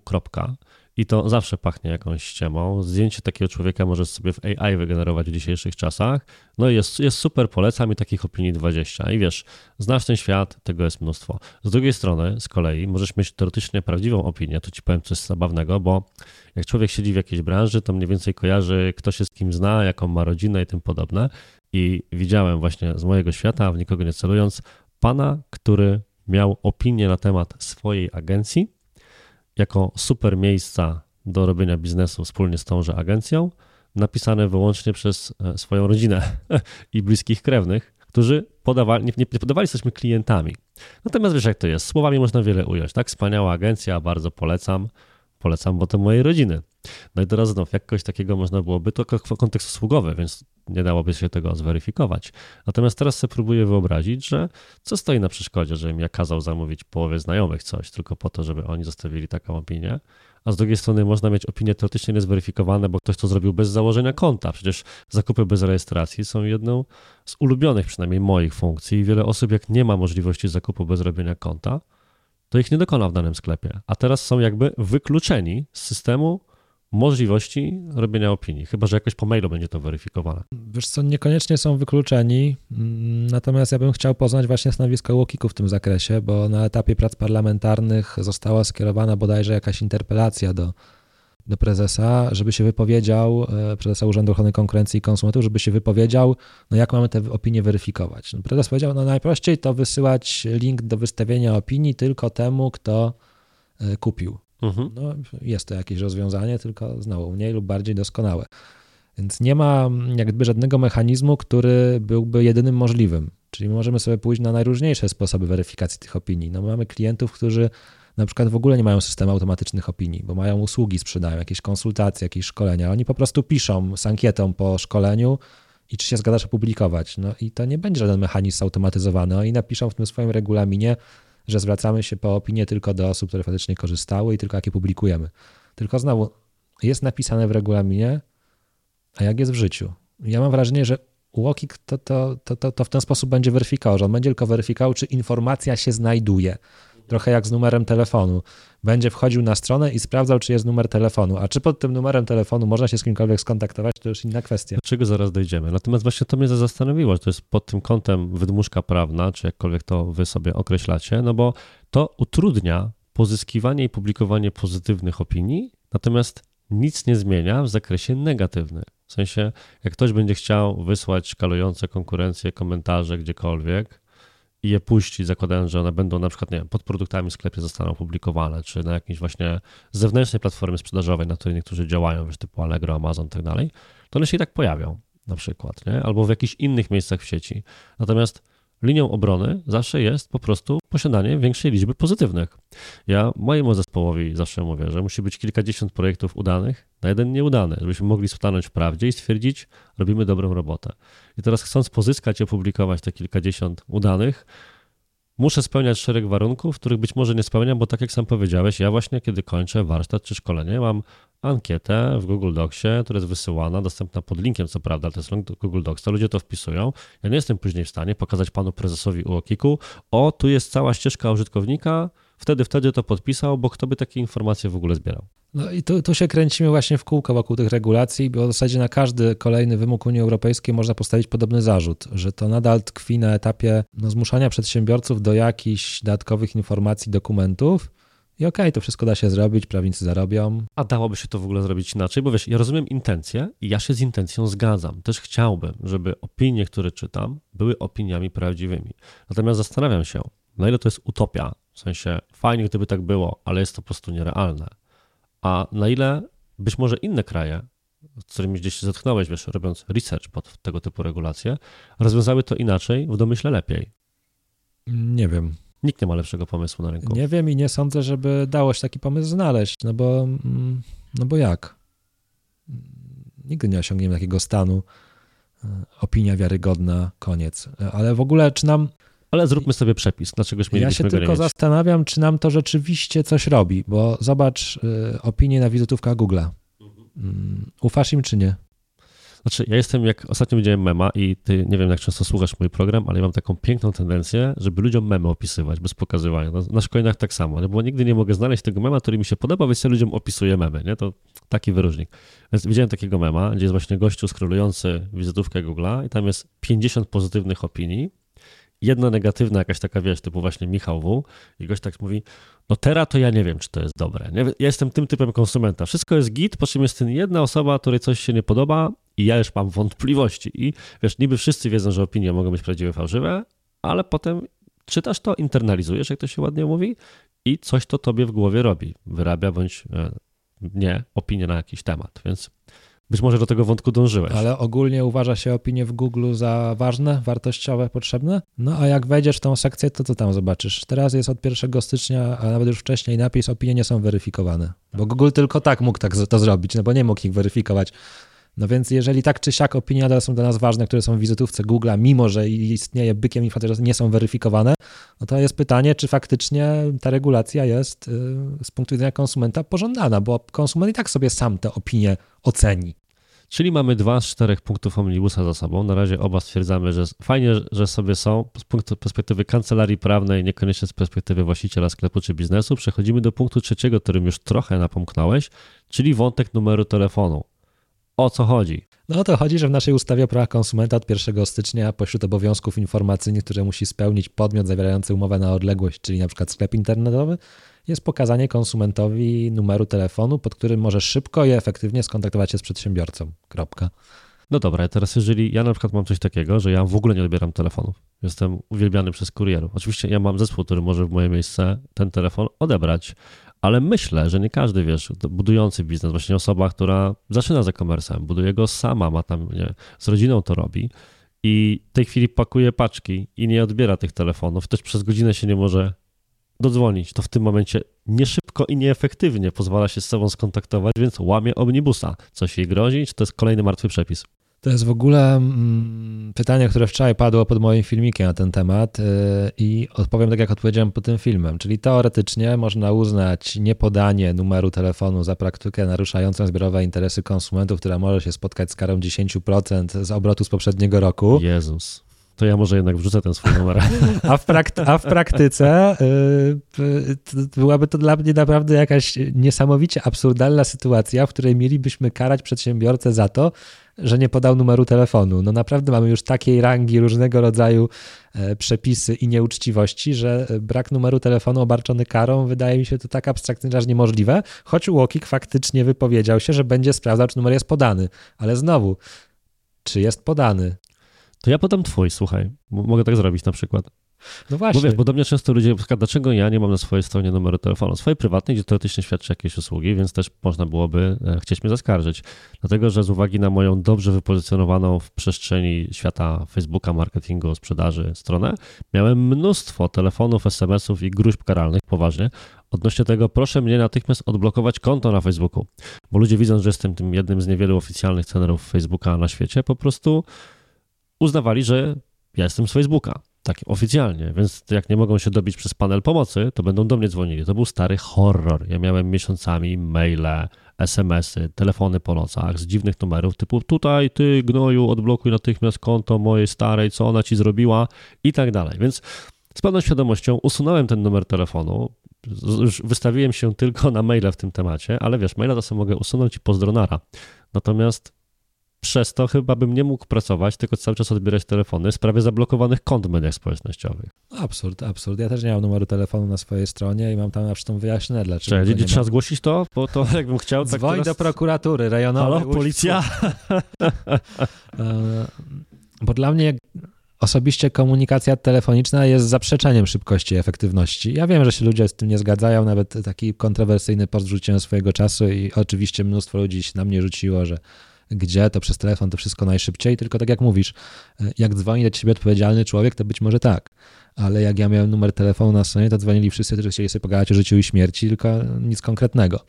I to zawsze pachnie jakąś ściemą. Zdjęcie takiego człowieka możesz sobie w AI wygenerować w dzisiejszych czasach. No i jest, jest super, polecam i takich opinii 20. I wiesz, znasz ten świat, tego jest mnóstwo. Z drugiej strony, z kolei, możesz mieć teoretycznie prawdziwą opinię. To ci powiem coś zabawnego, bo jak człowiek siedzi w jakiejś branży, to mniej więcej kojarzy, kto się z kim zna, jaką ma rodzinę i tym podobne. I widziałem właśnie z mojego świata, w nikogo nie celując, pana, który miał opinię na temat swojej agencji jako super miejsca do robienia biznesu wspólnie z tąże agencją, napisane wyłącznie przez e, swoją rodzinę i bliskich krewnych, którzy podawali, nie, nie podawali, jesteśmy klientami. Natomiast wiesz, jak to jest, słowami można wiele ująć, tak? Wspaniała agencja, bardzo polecam, polecam, bo to mojej rodziny. No i teraz znów, jak kogoś takiego można byłoby, to kontekst usługowy, więc nie dałoby się tego zweryfikować. Natomiast teraz sobie próbuję wyobrazić, że co stoi na przeszkodzie, żebym ja kazał zamówić połowie znajomych coś, tylko po to, żeby oni zostawili taką opinię, a z drugiej strony można mieć opinie teoretycznie niezweryfikowane, bo ktoś to zrobił bez założenia konta. Przecież zakupy bez rejestracji są jedną z ulubionych przynajmniej moich funkcji i wiele osób jak nie ma możliwości zakupu bez robienia konta, to ich nie dokona w danym sklepie. A teraz są jakby wykluczeni z systemu możliwości robienia opinii, chyba że jakoś po mailu będzie to weryfikowane. Wiesz co, niekoniecznie są wykluczeni, natomiast ja bym chciał poznać właśnie stanowisko Łokiku w tym zakresie, bo na etapie prac parlamentarnych została skierowana bodajże jakaś interpelacja do, do prezesa, żeby się wypowiedział, e, prezesa Urzędu Ochrony Konkurencji i Konsumentów, żeby się wypowiedział, no jak mamy te opinie weryfikować. No prezes powiedział, no najprościej to wysyłać link do wystawienia opinii tylko temu, kto e, kupił. Mhm. No, jest to jakieś rozwiązanie, tylko znowu mniej lub bardziej doskonałe. Więc nie ma jakby żadnego mechanizmu, który byłby jedynym możliwym. Czyli możemy sobie pójść na najróżniejsze sposoby weryfikacji tych opinii. No, mamy klientów, którzy na przykład w ogóle nie mają systemu automatycznych opinii, bo mają usługi, sprzedają jakieś konsultacje, jakieś szkolenia. Oni po prostu piszą z ankietą po szkoleniu i czy się zgadzasz opublikować. No i to nie będzie żaden mechanizm automatyzowany. Oni napiszą w tym swoim regulaminie, że zwracamy się po opinię tylko do osób, które faktycznie korzystały i tylko jakie publikujemy. Tylko znowu jest napisane w regulaminie, a jak jest w życiu. Ja mam wrażenie, że UOKiK to, to, to, to, to w ten sposób będzie weryfikował, że on będzie tylko weryfikował, czy informacja się znajduje. Trochę jak z numerem telefonu. Będzie wchodził na stronę i sprawdzał, czy jest numer telefonu. A czy pod tym numerem telefonu można się z kimkolwiek skontaktować, to już inna kwestia. Do czego zaraz dojdziemy. Natomiast właśnie to mnie zastanowiło, że to jest pod tym kątem wydmuszka prawna, czy jakkolwiek to wy sobie określacie, no bo to utrudnia pozyskiwanie i publikowanie pozytywnych opinii, natomiast nic nie zmienia w zakresie negatywnym. W sensie, jak ktoś będzie chciał wysłać szkalujące konkurencje, komentarze gdziekolwiek i je puścić, zakładając, że one będą na przykład, nie wiem, pod produktami w sklepie zostaną opublikowane, czy na jakiejś właśnie zewnętrznej platformie sprzedażowej, na której niektórzy działają, wiesz, typu Allegro, Amazon i tak dalej, to one się i tak pojawią na przykład, nie? Albo w jakichś innych miejscach w sieci. Natomiast linią obrony zawsze jest po prostu posiadanie większej liczby pozytywnych. Ja mojemu zespołowi zawsze mówię, że musi być kilkadziesiąt projektów udanych na jeden nieudany, żebyśmy mogli stanąć w prawdzie i stwierdzić, robimy dobrą robotę. I teraz chcąc pozyskać i opublikować te kilkadziesiąt udanych, muszę spełniać szereg warunków, których być może nie spełniam, bo tak jak sam powiedziałeś, ja właśnie kiedy kończę warsztat czy szkolenie, mam ankietę w Google Docsie, która jest wysyłana, dostępna pod linkiem, co prawda, to jest link do Google Docs, to ludzie to wpisują. Ja nie jestem później w stanie pokazać panu prezesowi UOKiK-u, o, tu jest cała ścieżka użytkownika, wtedy, wtedy to podpisał, bo kto by takie informacje w ogóle zbierał? No i tu, tu się kręcimy właśnie w kółko wokół tych regulacji, bo w zasadzie na każdy kolejny wymóg Unii Europejskiej można postawić podobny zarzut, że to nadal tkwi na etapie no, zmuszania przedsiębiorców do jakichś dodatkowych informacji, dokumentów, i okej, okay, to wszystko da się zrobić, prawnicy zarobią. A dałoby się to w ogóle zrobić inaczej? Bo wiesz, ja rozumiem intencję i ja się z intencją zgadzam. Też chciałbym, żeby opinie, które czytam, były opiniami prawdziwymi. Natomiast zastanawiam się, na ile to jest utopia, w sensie fajnie, gdyby tak było, ale jest to po prostu nierealne. A na ile być może inne kraje, z którymi gdzieś się zetknąłeś, wiesz, robiąc research pod tego typu regulacje, rozwiązały to inaczej, w domyśle lepiej. Nie wiem. Nikt nie ma lepszego pomysłu na rynku. Nie wiem i nie sądzę, żeby dało się taki pomysł znaleźć, no bo, mm, no bo jak? Nigdy nie osiągniemy takiego stanu. E, opinia wiarygodna, koniec. E, ale w ogóle, czy nam. Ale zróbmy sobie przepis, dlaczego mielibyśmy Ja się tylko zastanawiam, czy nam to rzeczywiście coś robi, bo zobacz y, opinię na wizytówkach Google'a. Mm, ufasz im czy nie? Znaczy, ja jestem, jak ostatnio widziałem mema i ty, nie wiem jak często słuchasz mój program, ale ja mam taką piękną tendencję, żeby ludziom memy opisywać bez pokazywania. Na, na szkoleniach tak samo, bo nigdy nie mogę znaleźć tego mema, który mi się podoba, więc ja ludziom opisuję memy, nie? To taki wyróżnik. Więc widziałem takiego mema, gdzie jest właśnie gościu skrolujący wizytówkę Google'a i tam jest 50 pozytywnych opinii, jedna negatywna jakaś taka, wiesz, typu właśnie Michał W. I gość tak mówi, no teraz to ja nie wiem, czy to jest dobre. Nie? Ja jestem tym typem konsumenta. Wszystko jest git, po czym jest ten jedna osoba, której coś się nie podoba i ja już mam wątpliwości. I wiesz, niby wszyscy wiedzą, że opinie mogą być prawdziwe, fałszywe, ale potem czytasz to, internalizujesz, jak to się ładnie mówi, i coś to tobie w głowie robi. Wyrabia bądź e, nie opinię na jakiś temat. Więc być może do tego wątku dążyłeś. Ale ogólnie uważa się opinie w Google za ważne, wartościowe, potrzebne? No a jak wejdziesz w tą sekcję, to co tam zobaczysz? Teraz jest od 1 stycznia, a nawet już wcześniej napis, opinie nie są weryfikowane. Bo Google tylko tak mógł tak to zrobić, no bo nie mógł ich weryfikować. No więc jeżeli tak czy siak opinie nadal są dla nas ważne, które są w wizytówce Google'a, mimo że istnieje bykiem informacji, nie są weryfikowane, no to jest pytanie, czy faktycznie ta regulacja jest y, z punktu widzenia konsumenta pożądana, bo konsument i tak sobie sam te opinie oceni. Czyli mamy dwa z czterech punktów omnibusa za sobą. Na razie oba stwierdzamy, że fajnie, że sobie są z punktu perspektywy kancelarii prawnej, niekoniecznie z perspektywy właściciela sklepu czy biznesu. Przechodzimy do punktu trzeciego, którym już trochę napomknąłeś, czyli wątek numeru telefonu. O co chodzi? No o to chodzi, że w naszej ustawie o prawach konsumenta od 1 stycznia pośród obowiązków informacyjnych, które musi spełnić podmiot zawierający umowę na odległość, czyli przykład sklep internetowy, jest pokazanie konsumentowi numeru telefonu, pod którym może szybko i efektywnie skontaktować się z przedsiębiorcą. Kropka. No dobra, teraz jeżeli ja na przykład mam coś takiego, że ja w ogóle nie odbieram telefonów, jestem uwielbiany przez kurierów. Oczywiście ja mam zespół, który może w moje miejsce ten telefon odebrać, ale myślę, że nie każdy, wiesz, budujący biznes, właśnie osoba, która zaczyna z e-commerce, buduje go sama, ma tam, nie, z rodziną to robi i w tej chwili pakuje paczki i nie odbiera tych telefonów, też przez godzinę się nie może dodzwonić, to w tym momencie nie szybko i nieefektywnie pozwala się z sobą skontaktować, więc łamie omnibusa. Coś jej grozi, czy to jest kolejny martwy przepis? To jest w ogóle mm, pytanie, które wczoraj padło pod moim filmikiem na ten temat yy, i odpowiem tak, jak odpowiedziałem pod tym filmem. Czyli teoretycznie można uznać niepodanie numeru telefonu za praktykę naruszającą zbiorowe interesy konsumentów, która może się spotkać z karą 10% z obrotu z poprzedniego roku. Jezus to ja może jednak wrzucę ten swój numer. A w, prak- a w praktyce yy, byłaby to dla mnie naprawdę jakaś niesamowicie absurdalna sytuacja, w której mielibyśmy karać przedsiębiorcę za to, że nie podał numeru telefonu. No naprawdę mamy już takiej rangi różnego rodzaju e, przepisy i nieuczciwości, że e, brak numeru telefonu obarczony karą wydaje mi się to tak abstrakcyjnie, aż niemożliwe, choć Łokik faktycznie wypowiedział się, że będzie sprawdzał, czy numer jest podany. Ale znowu, czy jest podany? To ja podam twój, słuchaj. Mogę tak zrobić na przykład. No właśnie. Bo wiesz, podobnie często ludzie, na dlaczego ja nie mam na swojej stronie numeru telefonu? Swojej prywatnej, gdzie teoretycznie świadczę jakieś usługi, więc też można byłoby e, chcieć mnie zaskarżyć. Dlatego, że z uwagi na moją dobrze wypozycjonowaną w przestrzeni świata Facebooka, marketingu, sprzedaży stronę, miałem mnóstwo telefonów, SMS-ów i gruźb karalnych, poważnie, odnośnie tego, proszę mnie natychmiast odblokować konto na Facebooku. Bo ludzie widząc, że jestem tym jednym z niewielu oficjalnych cenerów Facebooka na świecie, po prostu uznawali, że ja jestem z Facebooka. Tak, oficjalnie, więc jak nie mogą się dobić przez panel pomocy, to będą do mnie dzwonili. To był stary horror. Ja miałem miesiącami maile, SMS-y, telefony po nocach z dziwnych numerów, typu tutaj ty gnoju odblokuj natychmiast konto mojej starej, co ona ci zrobiła i tak dalej. Więc z pełną świadomością usunąłem ten numer telefonu, już wystawiłem się tylko na maile w tym temacie, ale wiesz, maila to sobie mogę usunąć i pozdronara. Natomiast przez to chyba bym nie mógł pracować, tylko cały czas odbierać telefony w sprawie zablokowanych kont w mediach społecznościowych. Absurd, absurd. Ja też nie mam numeru telefonu na swojej stronie i mam tam zresztą wyjaśnione dlaczego. Czy trzeba zgłosić to? Bo to jakbym chciał... Tak Dzwoń teraz... do prokuratury rejonowej. Halo, policja? E, bo dla mnie osobiście komunikacja telefoniczna jest zaprzeczeniem szybkości i efektywności. Ja wiem, że się ludzie z tym nie zgadzają, nawet taki kontrowersyjny post rzuciłem swojego czasu i oczywiście mnóstwo ludzi się na mnie rzuciło, że gdzie to przez telefon to wszystko najszybciej, tylko tak jak mówisz, e, jak dzwoni do ciebie odpowiedzialny człowiek, to być może tak. Ale jak ja miałem numer telefonu na stronie, to dzwonili wszyscy, którzy chcieli sobie pogadać o życiu i śmierci, tylko nic konkretnego.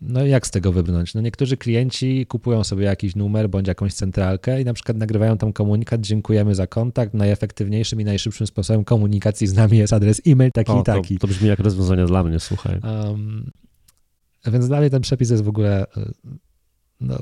No i jak z tego wybrnąć? No niektórzy klienci kupują sobie jakiś numer bądź jakąś centralkę i na przykład nagrywają tam komunikat, dziękujemy za kontakt, najefektywniejszym i najszybszym sposobem komunikacji z nami jest adres e-mail taki o, i taki. To, to brzmi jak rozwiązanie dla mnie, słuchaj. Um, więc dla mnie ten przepis jest w ogóle no,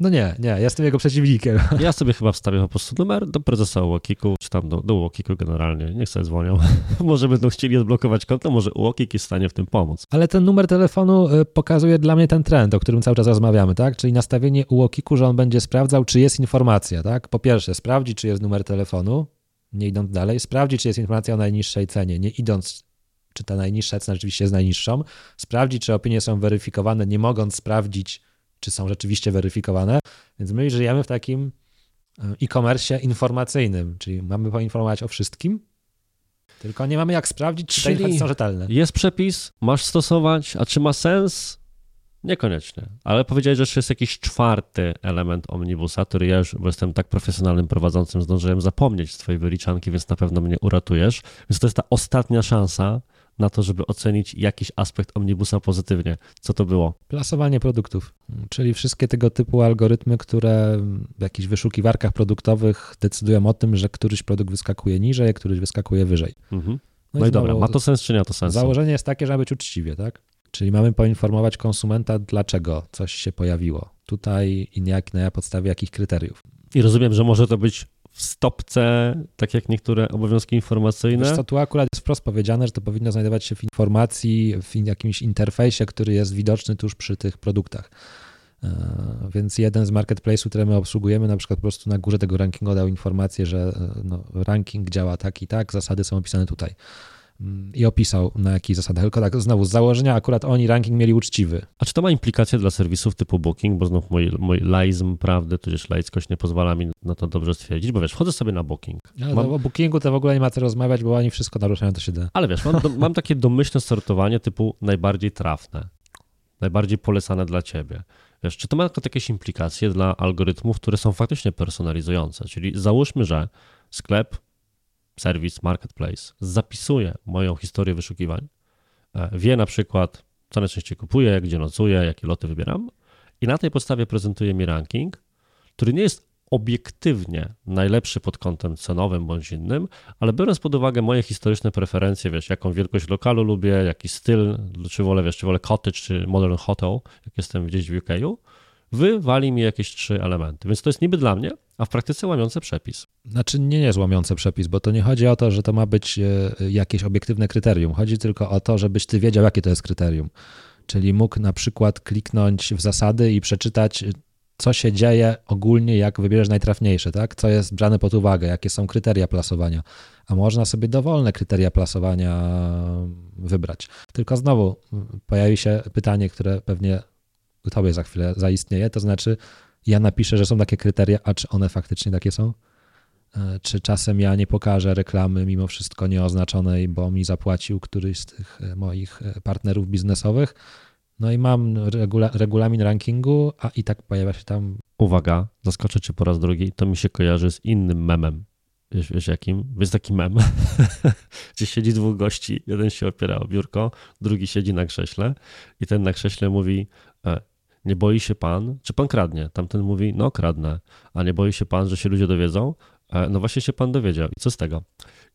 no nie, nie, ja jestem jego przeciwnikiem. Ja sobie chyba wstawię po prostu numer do prezesa Łokiku, czy tam do, do Łokiku generalnie, niech sobie dzwonią. może będą chcieli odblokować konto, może Łokik jest w stanie w tym pomóc. Ale ten numer telefonu y, pokazuje dla mnie ten trend, o którym cały czas rozmawiamy, tak? Czyli nastawienie Łokiku, że on będzie sprawdzał, czy jest informacja, tak? Po pierwsze, sprawdzi, czy jest numer telefonu, nie idąc dalej, sprawdzi, czy jest informacja o najniższej cenie, nie idąc czy ta najniższa cena rzeczywiście jest najniższą, sprawdzi, czy opinie są weryfikowane, nie mogąc sprawdzić, czy są rzeczywiście weryfikowane. Więc my żyjemy w takim e, e-commerce informacyjnym, czyli mamy poinformować o wszystkim, tylko nie mamy jak sprawdzić, czy te informacje są rzetelne. Jest przepis, masz stosować, a czy ma sens? Niekoniecznie. Ale powiedziałeś, że jeszcze jest jakiś czwarty element omnibusa, który ja już, bo jestem tak profesjonalnym prowadzącym, zdążyłem zapomnieć z twojej wyliczanki, więc na pewno mnie uratujesz. Więc to jest ta ostatnia szansa, na to, żeby ocenić jakiś aspekt omnibusa pozytywnie. Co to było? Plasowanie produktów, czyli wszystkie tego typu algorytmy, które w jakichś wyszukiwarkach produktowych decydują o tym, że któryś produkt wyskakuje niżej, któryś wyskakuje wyżej. Mhm. No, no, i, dobra, ma to sens czy nie ma to sensu? Założenie jest takie, żeby być uczciwie, tak? Czyli mamy poinformować konsumenta, dlaczego coś się pojawiło tutaj i jak, na podstawie jakich kryteriów. I rozumiem, że może to być w stopce, tak jak niektóre obowiązki informacyjne. Wiesz co, tu akurat jest wprost powiedziane, że to powinno znajdować się w informacji, w jakimś interfejsie, który jest widoczny tuż przy tych produktach. E, więc jeden z marketplace'ów, które my obsługujemy, na przykład po prostu na górze tego rankingu dał informację, że e, no, ranking działa tak i tak, zasady są opisane tutaj. Mm, i opisał na jakich zasadach. Tylko tak znowu z założenia akurat oni ranking mieli uczciwy. A czy to ma implikacje dla serwisów typu Booking, bo znów mój, mój laizm, prawdy, tudzież laickość nie pozwala mi na to dobrze stwierdzić, bo wiesz, wchodzę sobie na Booking. Mam... o Bookingu to w ogóle nie ma co rozmawiać, bo oni wszystko naruszają, to się da. Ale wiesz, mam, do, mam takie domyślne sortowanie typu najbardziej trafne, najbardziej polecane dla ciebie. Wiesz, czy to ma jakieś implikacje dla algorytmów, które są faktycznie personalizujące? Czyli załóżmy, że sklep serwis, marketplace zapisuje moją historię wyszukiwań, e, wie na przykład, co najczęściej kupuję, gdzie nocuję, jakie loty wybieram. I na tej podstawie prezentuje mi ranking, który nie jest obiektywnie najlepszy pod kątem cenowym bądź innym, ale biorąc pod uwagę moje historyczne preferencje, wiesz, jaką wielkość lokalu lubię, jaki styl, czy wolę, wiesz, czy wolę cottage, czy modern hotel, jak jestem gdzieś w UK, wywali mi jakieś trzy elementy. Więc to jest niby dla mnie, a w praktyce łamiące przepis. Znaczy nie jest łamiące przepis, bo to nie chodzi o to, że to ma być e, jakieś obiektywne kryterium. Chodzi tylko o to, żebyś ty wiedział, jakie to jest kryterium. Czyli mógł na przykład kliknąć w zasady i przeczytać, co się dzieje ogólnie, jak wybierzesz najtrafniejsze, tak? Co jest brane pod uwagę, jakie są kryteria plasowania. A można sobie dowolne kryteria plasowania wybrać. Tylko znowu pojawi się pytanie, które pewnie tobie za chwilę zaistnieje, to znaczy ja napiszę, że są takie kryteria, a czy one faktycznie takie są? E, czy czasem ja nie pokażę reklamy mimo wszystko nieoznaczonej, bo mi zapłacił któryś z tych e, moich e, partnerów biznesowych? No i mam regula regulamin rankingu, a i tak pojawia się tam. Uwaga, zaskoczę cię po raz drugi. To mi się kojarzy z innym memem. Wiesz, wiesz jakim? Jest taki mem, gdzie siedzi dwóch gości. Jeden się opiera o biurko, drugi siedzi na krześle i ten na krześle mówi: Nie boi się pan? Czy pan kradnie? Tamten mówi: No, kradnę. A nie boi się pan, że się ludzie dowiedzą? E, no właśnie się pan dowiedział. I co z tego?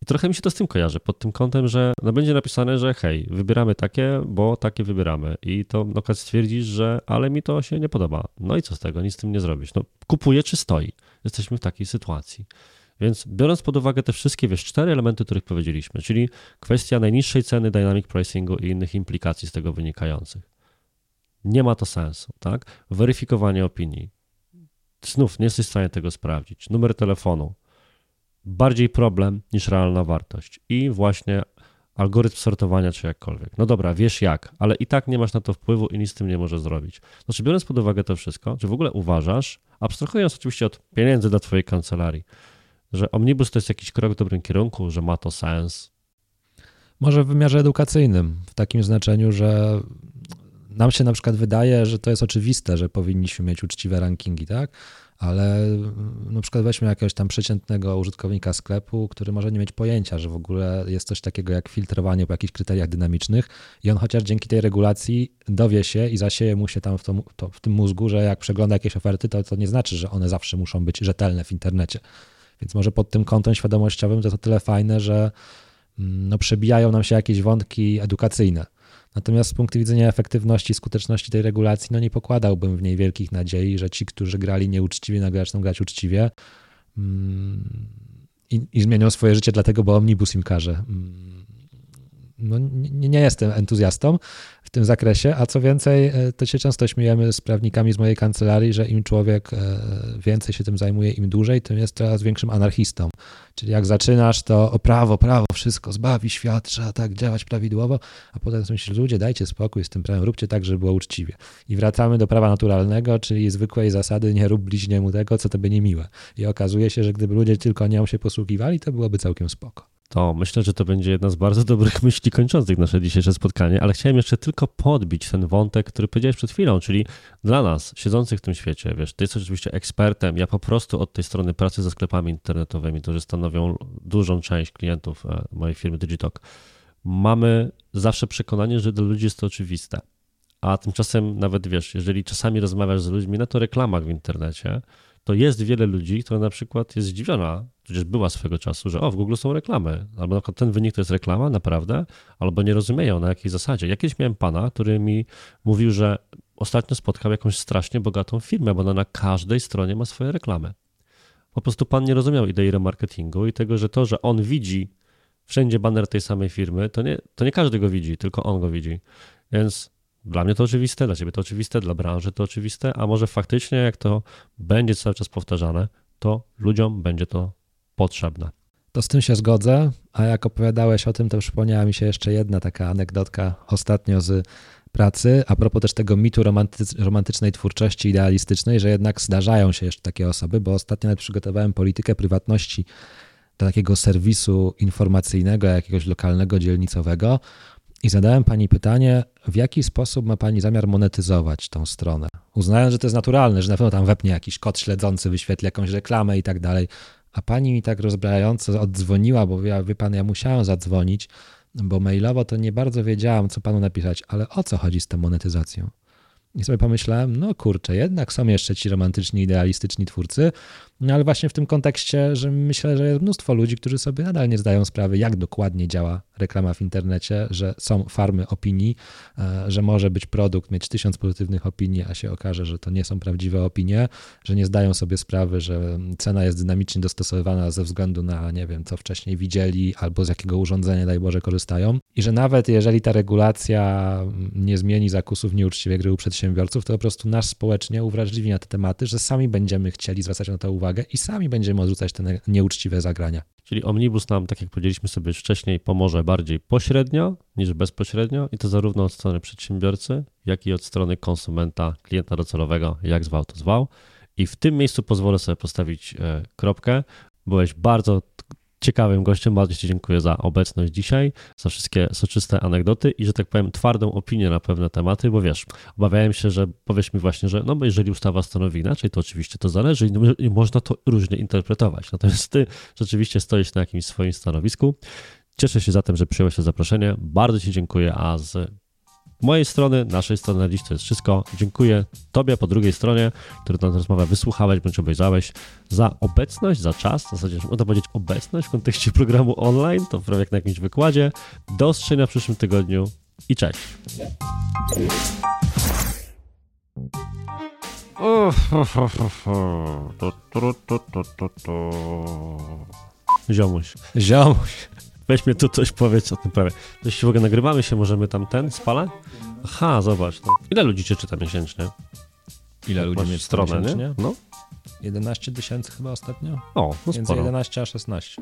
I trochę mi się to z tym kojarzy, pod tym kątem, że no będzie napisane, że hej, wybieramy takie, bo takie wybieramy. I to na przykład stwierdzisz, że ale mi to się nie podoba. No i co z tego? Nic z tym nie zrobisz. No kupuje czy stoi? Jesteśmy w takiej sytuacji. Więc biorąc pod uwagę te wszystkie, wiesz, cztery elementy, o których powiedzieliśmy, czyli kwestia najniższej ceny, dynamic pricingu i innych implikacji z tego wynikających. Nie ma to sensu, tak? Weryfikowanie opinii. Znów nie jesteś w stanie tego sprawdzić. Numer telefonu, bardziej problem niż realna wartość. I właśnie algorytm sortowania czy jakkolwiek. No dobra, wiesz jak, ale i tak nie masz na to wpływu i nic z tym nie możesz zrobić. Znaczy, biorąc pod uwagę to wszystko, czy w ogóle uważasz, abstrahując oczywiście od pieniędzy dla twojej kancelarii, że omnibus to jest jakiś krok w dobrym kierunku, że ma to sens? Może w wymiarze edukacyjnym, w takim znaczeniu, że nam się na przykład wydaje, że to jest oczywiste, że powinniśmy mieć uczciwe rankingi, tak? ale mm, na przykład weźmy jakiegoś tam przeciętnego użytkownika sklepu, który może nie mieć pojęcia, że w ogóle jest coś takiego jak filtrowanie po jakichś kryteriach dynamicznych i on chociaż dzięki tej regulacji dowie się i zasieje mu się tam w, to, to, w tym mózgu, że jak przegląda jakieś oferty, to to nie znaczy, że one zawsze muszą być rzetelne w internecie. Więc może pod tym kątem świadomościowym to to tyle fajne, że mm, no, przebijają nam się jakieś wątki edukacyjne. Natomiast z punktu widzenia efektywności, skuteczności tej regulacji, no nie pokładałbym w niej wielkich nadziei, że ci, którzy grali nieuczciwie, nagle zaczną grać uczciwie mm, i, i zmienią swoje życie dlatego, bo omnibus im każe. Mm, no, nie, nie jestem entuzjastą w tym zakresie, a co więcej, e, to się często śmiejemy z prawnikami z mojej kancelarii, że im człowiek e, więcej się tym zajmuje, im dłużej, tym jest coraz większym anarchistą. Czyli jak zaczynasz, to o prawo, prawo, wszystko zbawi świat, trzeba tak działać prawidłowo, a potem myślisz, ludzie, dajcie spokój z tym prawem, róbcie tak, żeby było uczciwie. I wracamy do prawa naturalnego, czyli zwykłej zasady, nie rób bliźniemu tego, co tobie niemiłe. I okazuje się, że gdyby ludzie tylko nią się posługiwali, to byłoby całkiem spoko to myślę, że to będzie jedna z bardzo dobrych myśli kończących nasze dzisiejsze spotkanie, ale chciałem jeszcze tylko podbić ten wątek, który powiedziałeś przed chwilą, czyli dla nas, siedzących w tym świecie, wiesz, ty jesteś oczywiście ekspertem, ja po prostu od tej strony pracy ze sklepami internetowymi, którzy stanowią dużą część klientów e, mojej firmy Digitalk, mamy zawsze przekonanie, że dla ludzi jest to oczywiste. A tymczasem nawet wiesz, jeżeli czasami rozmawiasz z ludźmi na to reklamach w internecie, to jest wiele ludzi, która na przykład jest zdziwiona, przecież była swego czasu, że o, w Google są reklamy, albo ten wynik to jest reklama, naprawdę, albo nie rozumieją na jakiej zasadzie. Jakieś miałem pana, który mi mówił, że ostatnio spotkał jakąś strasznie bogatą firmę, bo ona na każdej stronie ma swoje reklamy. Po prostu pan nie rozumiał idei remarketingu i tego, że to, że on widzi wszędzie banner tej samej firmy, to nie, to nie każdy go widzi, tylko on go widzi. Więc dla mnie to oczywiste, dla ciebie to oczywiste, dla branży to oczywiste, a może faktycznie, jak to będzie cały czas powtarzane, to ludziom będzie to potrzebne. To z tym się zgodzę, a jak opowiadałeś o tym, to przypomniała mi się jeszcze jedna taka anegdotka ostatnio z pracy, a propos też tego mitu romantycznej twórczości idealistycznej, że jednak zdarzają się jeszcze takie osoby, bo ostatnio nawet przygotowałem politykę prywatności do takiego serwisu informacyjnego, jakiegoś lokalnego, dzielnicowego i zadałem pani pytanie, w jaki sposób ma pani zamiar monetyzować tą stronę? Uznałem, że to jest naturalne, że na pewno tam wepnie jakiś kod śledzący, wyświetli jakąś reklamę i tak dalej. A pani mi tak rozbrajająco oddzwoniła, bo ja, wie pan, ja musiałem zadzwonić, bo mailowo to nie bardzo wiedziałam, co panu napisać, ale o co chodzi z tą monetyzacją? I sobie pomyślałem, no kurczę, jednak są jeszcze ci romantyczni, idealistyczni twórcy, no ale właśnie w tym kontekście, że myślę, że jest mnóstwo ludzi, którzy sobie nadal nie zdają sprawy, jak dokładnie działa reklama w internecie, że są farmy opinii, e, że może być produkt, mieć tysiąc pozytywnych opinii, a się okaże, że to nie są prawdziwe opinie, że nie zdają sobie sprawy, że cena jest dynamicznie dostosowywana ze względu na, nie wiem, co wcześniej widzieli albo z jakiego urządzenia, daj Boże, korzystają. I że nawet jeżeli ta regulacja nie zmieni zakusów nieuczciwej gry u przedsiębiorców, to po prostu nas społecznie uwrażliwi na te tematy, że sami będziemy chcieli zwracać na to uwagę i sami będziemy odrzucać te nieuczciwe zagrania. Czyli omnibus nam, tak jak powiedzieliśmy sobie wcześniej, pomoże bardziej pośrednio niż bezpośrednio i to zarówno od strony przedsiębiorcy, jak i od strony konsumenta, klienta docelowego, jak zwał to zwał. I w tym miejscu pozwolę sobie postawić e, kropkę. Byłeś bardzo ciekawym gościem, bardzo Ci dziękuję za obecność dzisiaj, za wszystkie soczyste anegdoty i, że tak powiem, twardą opinię na pewne tematy, bo wiesz, obawiałem się, że powiesz mi właśnie, że no bo jeżeli ustawa stanowi inaczej, to oczywiście to zależy i, i można to różnie interpretować. Natomiast Ty rzeczywiście stoisz na jakimś swoim stanowisku. Cieszę się zatem, że przyjąłeś to zaproszenie. Bardzo Ci dziękuję, a z mojej strony, naszej strony na dziś to jest wszystko. Dziękuję Tobie po drugiej stronie, który tę rozmowę wysłuchałeś bądź obejrzałeś, za obecność, za czas, w zasadzie można powiedzieć obecność w kontekście programu online, to prawie jak na jakimś wykładzie. Do usłyszenia w przyszłym tygodniu i cześć. Ziomuś. Ziomuś. Weź mnie tu coś powiedz o tym prawie. Coś w ogóle nagrywamy się, możemy tam ten spalę? Aha, zobacz. No. Ile ludzi cię czyta miesięcznie? Ile Jak ludzi mieć stronę, miesięcznie? nie? No. 11 tysięcy chyba ostatnio? O, no Między sporo. 11 a 16.